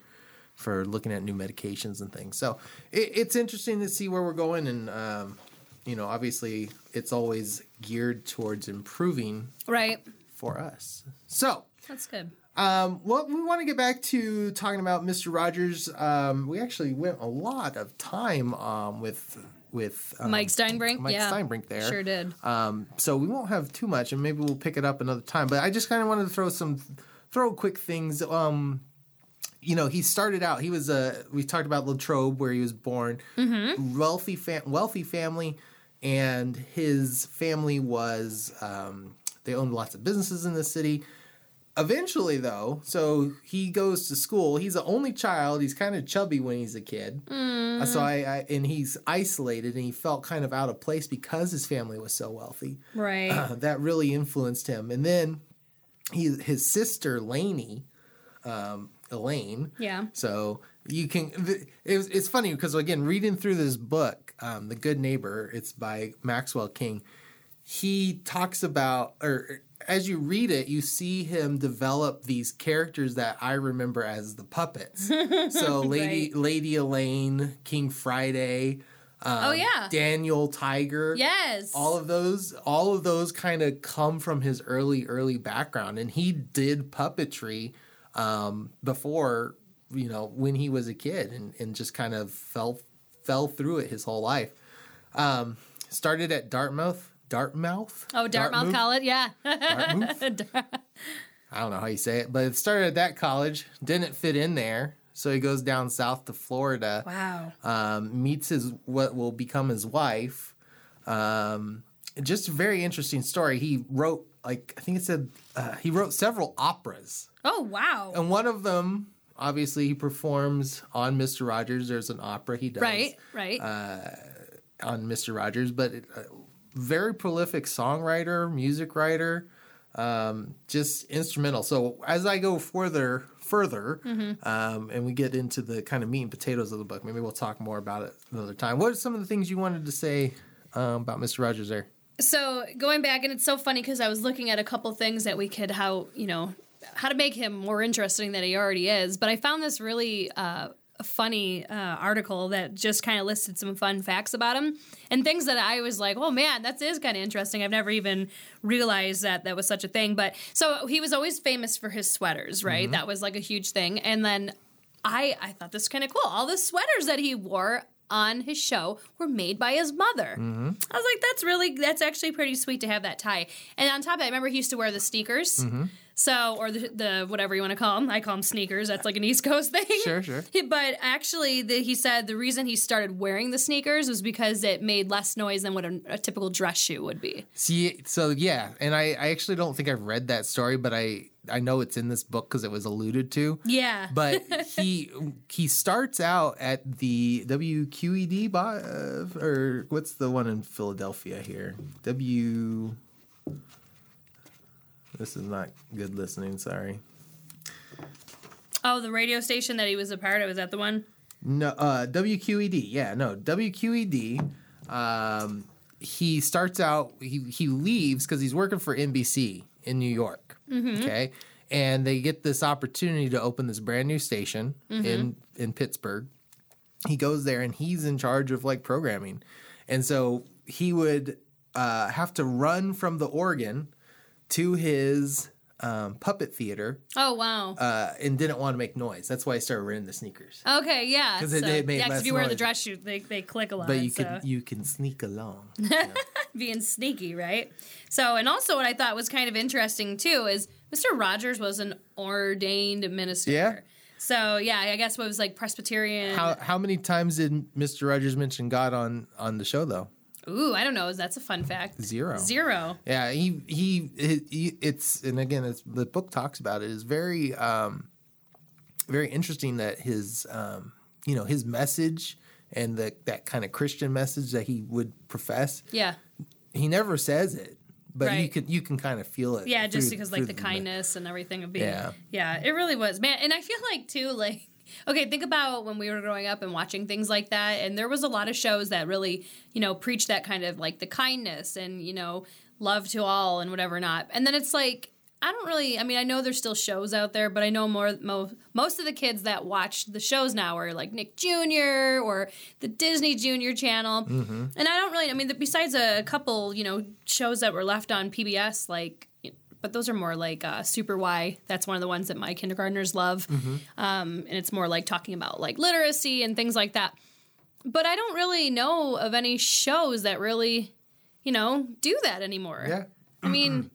for looking at new medications and things. So it, it's interesting to see where we're going, and um, you know, obviously, it's always geared towards improving Right, for us. So. that's good. Um, well, we want to get back to talking about Mr. Rogers. Um, we actually went a lot of time um, with with um, Mike Steinbrink, Mike yeah, Steinbrink there. Sure did. Um, so we won't have too much, and maybe we'll pick it up another time. But I just kind of wanted to throw some throw quick things. Um, you know, he started out. He was a. We talked about Latrobe, where he was born. Wealthy, fam- wealthy family, and his family was. Um, they owned lots of businesses in the city. Eventually, though, so he goes to school. He's the only child. He's kind of chubby when he's a kid. Uh, So I, I and he's isolated, and he felt kind of out of place because his family was so wealthy. Right. Uh, that really influenced him. And then he, his sister Lainey, um, Elaine. Yeah. So you can. It was, it's funny because again, reading through this book, um, "The Good Neighbor," it's by Maxwell King. He talks about, or as you read it, you see him develop these characters that I remember as the puppets. So Lady Right. Lady Elaine, King Friday. Um, Oh, yeah. Daniel Tiger yes. all of those all of those kind of come from his early early background and he did puppetry um, before you know when he was a kid and, and just kind of fell fell through it his whole life um, started at dartmouth dartmouth oh, Dartmouth College. Yeah. Dartmouth? i don't know how you say it but it started at that college didn't fit in there so he goes down south to florida wow. um, meets his what will become his wife. Um, just a very interesting story. He wrote like I think it said uh, he wrote several operas, Oh, wow. and one of them obviously he performs on Mister Rogers. There's an opera he does right. Right. uh, on Mister Rogers, but uh, very prolific songwriter, music writer, um, just instrumental. So as I go further, further, um, and we get into the kind of meat and potatoes of the book, maybe we'll talk more about it another time. What are some of the things you wanted to say um, about Mister Rogers there? so going back, and it's so funny because I was looking at a couple things that we could how you know how to make him more interesting than he already is. But I found this really uh, funny uh, article that just kind of listed some fun facts about him and things that I was like, oh man, that is kind of interesting. I've never even realized that that was such a thing. But so he was always famous for his sweaters, right? Mm-hmm. That was like a huge thing. And then I I thought this kind of cool. All the sweaters that he wore on his show were made by his mother. Mm-hmm. I was like, that's really that's actually pretty sweet to have that tie. And on top of it, I remember he used to wear the sneakers. Mm-hmm. So, or the, the whatever you want to call them, I call them sneakers. That's like an East Coast thing. Sure, sure. But actually, the, he said the reason he started wearing the sneakers was because it made less noise than what a, a typical dress shoe would be. See, so yeah, and I, I actually don't think I've read that story, but I I know it's in this book because it was alluded to. Yeah. but he he starts out at the WQED bo- uh, or what's the one in Philadelphia here? W. This is not good listening. Sorry. oh, the radio station that he was a part of was that the one? No, uh, WQED. Yeah, no, WQED. Um, he starts out. He he leaves because he's working for NBC in New York. Okay, and they get this opportunity to open this brand new station in in Pittsburgh. He goes there and he's in charge of like programming, and so he would uh, have to run from the organ to his um, puppet theater Oh wow. uh, and didn't want to make noise. That's why I started wearing the sneakers. okay, yeah. 'Cause it- so- it made yeah, less if you wear the dress shoes, they, they click a lot. But you so. can you can sneak along. being sneaky, right? So, and also what I thought was kind of interesting too is Mr. Rogers was an ordained minister. Yeah. So yeah, I guess what was like Presbyterian. How how many times did Mr. Rogers mention God on on the show though? Ooh, I don't know. That's a fun fact. Zero. Zero. Yeah, he he, he, he it's and again it's the book talks about it is very um very interesting that his um you know his message and the that kind of Christian message that he would profess Yeah. he never says it but you Right. can you can kind of feel it Yeah, just because like through the kindness and everything of being. Yeah. Yeah, it really was, man. And I feel like too, like, okay, think about when we were growing up and watching things like that, and there was a lot of shows that really, you know, preach that kind of like the kindness and you know love to all and whatever not. And then it's like. I don't really. I mean, I know there's still shows out there, but I know more. Mo, most of the kids that watch the shows now are like Nick Jr. or the Disney Junior channel, mm-hmm. and I don't really. I mean, besides a couple, you know, shows that were left on PBS, like but those are more like uh, Super Why. That's one of the ones that my kindergartners love, um, and it's more like talking about like literacy and things like that. But I don't really know of any shows that really, you know, do that anymore. yeah I mean,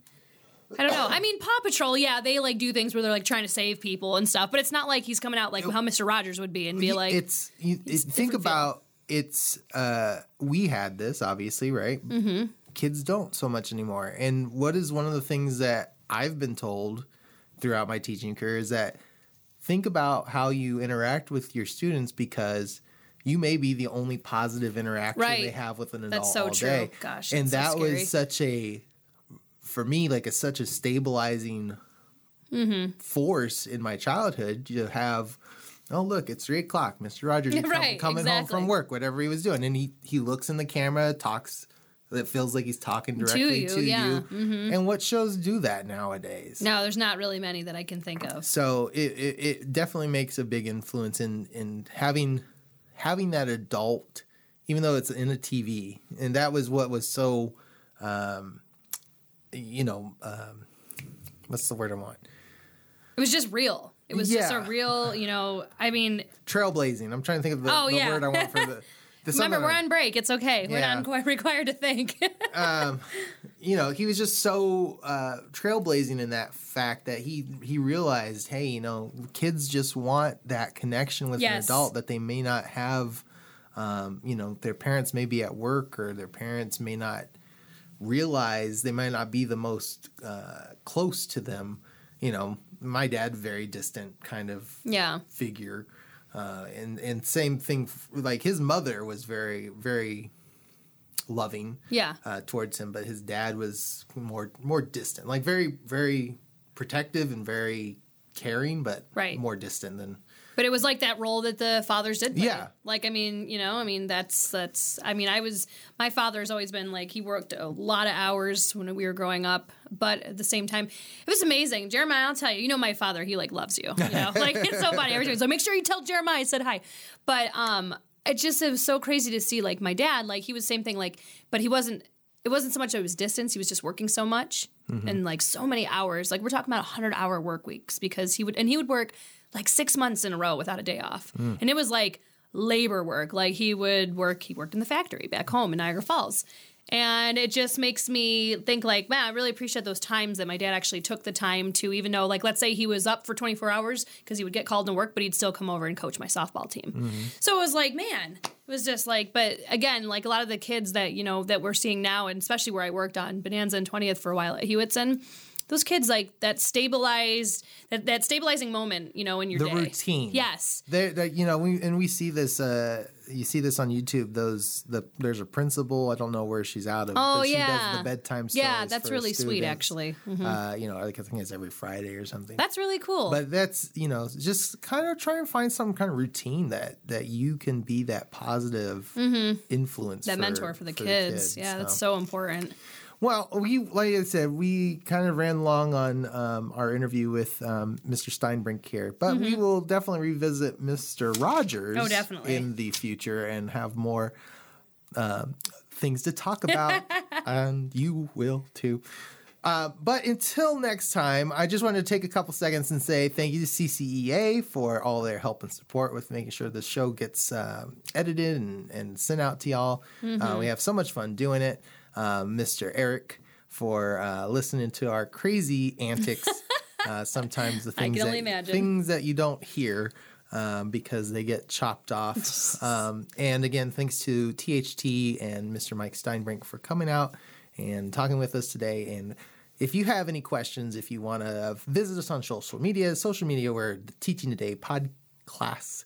I don't know. I mean, Paw Patrol, yeah, they like do things where they're like trying to save people and stuff, but it's not like he's coming out like how Mister Rogers would be and be like, it's you, it, think feel. about it's uh we had this obviously right mm-hmm. Kids don't so much anymore and what is one of the things that i've been told throughout my teaching career is that think about how you interact with your students because you may be the only positive interaction Right. they have with an adult That's so all true. day. Gosh, and so that scary. was such a for me like a such a stabilizing mm-hmm. force in my childhood to have oh look it's three o'clock mr rogers Right, coming home from work whatever he was doing and he he looks in the camera talks it feels like he's talking directly you, to you, yeah. Mm-hmm. and what shows do that nowadays no, there's not really many that I can think of. so it, it, it definitely makes a big influence in in having having that adult even though it's in a tv and that was what was so um you know um what's the word i want It was just real. It was just a real, you know. I mean, trailblazing i'm trying to think of the, Oh, the yeah. word i want for the remember we're on break. It's okay. We're Yeah. not quite required to think. you know, he was just so uh, trailblazing in that fact that he he realized, hey, you know, kids just want that connection with an Yes. adult that they may not have. Um, you know, their parents may be at work or their parents may not realize they might not be the most uh, close to them. You know, my dad, very distant kind of yeah. figure. Uh, and and same thing, like his mother was very very loving Yeah. uh, towards him, but his dad was more more distant, like very very protective and very caring, but Right. more distant than But it was like that role that the fathers did. Play. Yeah. Like I mean, you know, I mean that's that's. I mean, I was my father's always been like he worked a lot of hours when we were growing up, but at the same time, it was amazing. Jeremiah, I'll tell you, you know, my father, he like loves you. You know, like it's so funny every time. So make sure you tell Jeremiah I said hi. But um, it just it was so crazy to see like my dad, like he was same thing, like, but he wasn't. It wasn't so much that it was distance. He was just working so much and like so many hours. Like we're talking about hundred hour work weeks because he would and he would work like six months in a row without a day off. Mm. And it was like labor work. Like he would work, he worked in the factory back home in Niagara Falls. And it just makes me think like, man, I really appreciate those times that my dad actually took the time to, even though, like, let's say he was up for 24 hours because he would get called to work, but he'd still come over and coach my softball team. Mm-hmm. So it was like, man, it was just like, but again, like a lot of the kids that, you know, that we're seeing now, and especially where I worked on Bonanza and 20th for a while at Hewetson, those kids like that stabilized that, that stabilizing moment, you know, in your The day. routine. Yes. There, there- you know, we and we see this. Uh, you see this on YouTube. Those the there's a principal. I don't know where she's out of. Oh but she yeah. does the bedtime. Yeah, that's for really sweet students. actually. Mhm. Uh, you know, I think it's every Friday or something. That's really cool. but that's you know just kind of try and find some kind of routine that that you can be that positive influence Mm-hmm. that for, mentor for the kids. Yeah, that's so important. Well, we like I said, we kind of ran long on um, our interview with um, Mr. Steinbrink here, but we will definitely revisit Mr. Rogers. Mm-hmm. Oh, definitely. in the future and have more um, things to talk about, and you will too. Uh, but until next time, I just wanted to take a couple seconds and say thank you to CCEA for all their help and support with making sure the show gets um edited and, and sent out to y'all. Uh, we have so much fun doing it. Uh, Mr. Eric for uh, listening to our crazy antics. uh, sometimes the things that, imagine. things that you don't hear. Um, because they get chopped off. Um, and again, thanks to THT and Mr. Mike Steinbrink for coming out and talking with us today. And if you have any questions, if you want to visit us on social media, social media, we're the Teaching Today pod class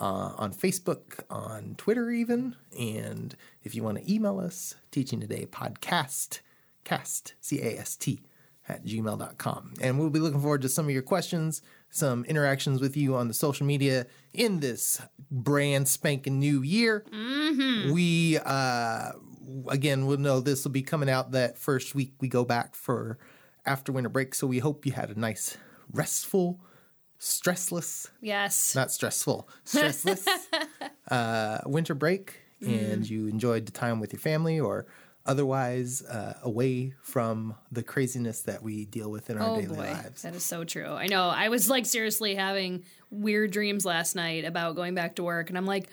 uh, on Facebook, on Twitter, even. And if you want to email us, Teaching Today podcast, cast, C A S T, at gmail.com. And we'll be looking forward to some of your questions, some interactions with you on the social media in this brand spanking new year. We, uh, again, we'll know this will be coming out that first week we go back for after winter break. So we hope you had a nice, restful, stressless, Yes. not stressful, stressless uh, winter break, and you enjoyed the time with your family or otherwise uh, away from the craziness that we deal with in our Oh daily boy, lives. that is so true. I know. I was like seriously having weird dreams last night about going back to work, and I'm like,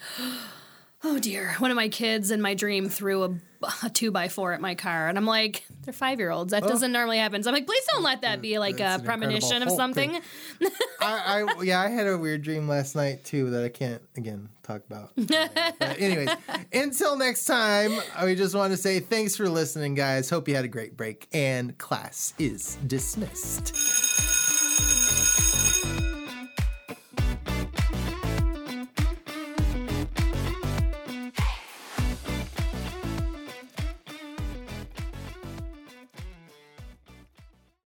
oh dear. One of my kids in my dream threw a, a two by four at my car, and I'm like, they're five year olds. That oh. doesn't normally happen. So I'm like, please don't let that be like Oh. That's a premonition of something. I, I yeah, I had a weird dream last night too that I can't again talk about. but anyways, until next time, we just want to say thanks for listening, guys. Hope you had a great break, and class is dismissed.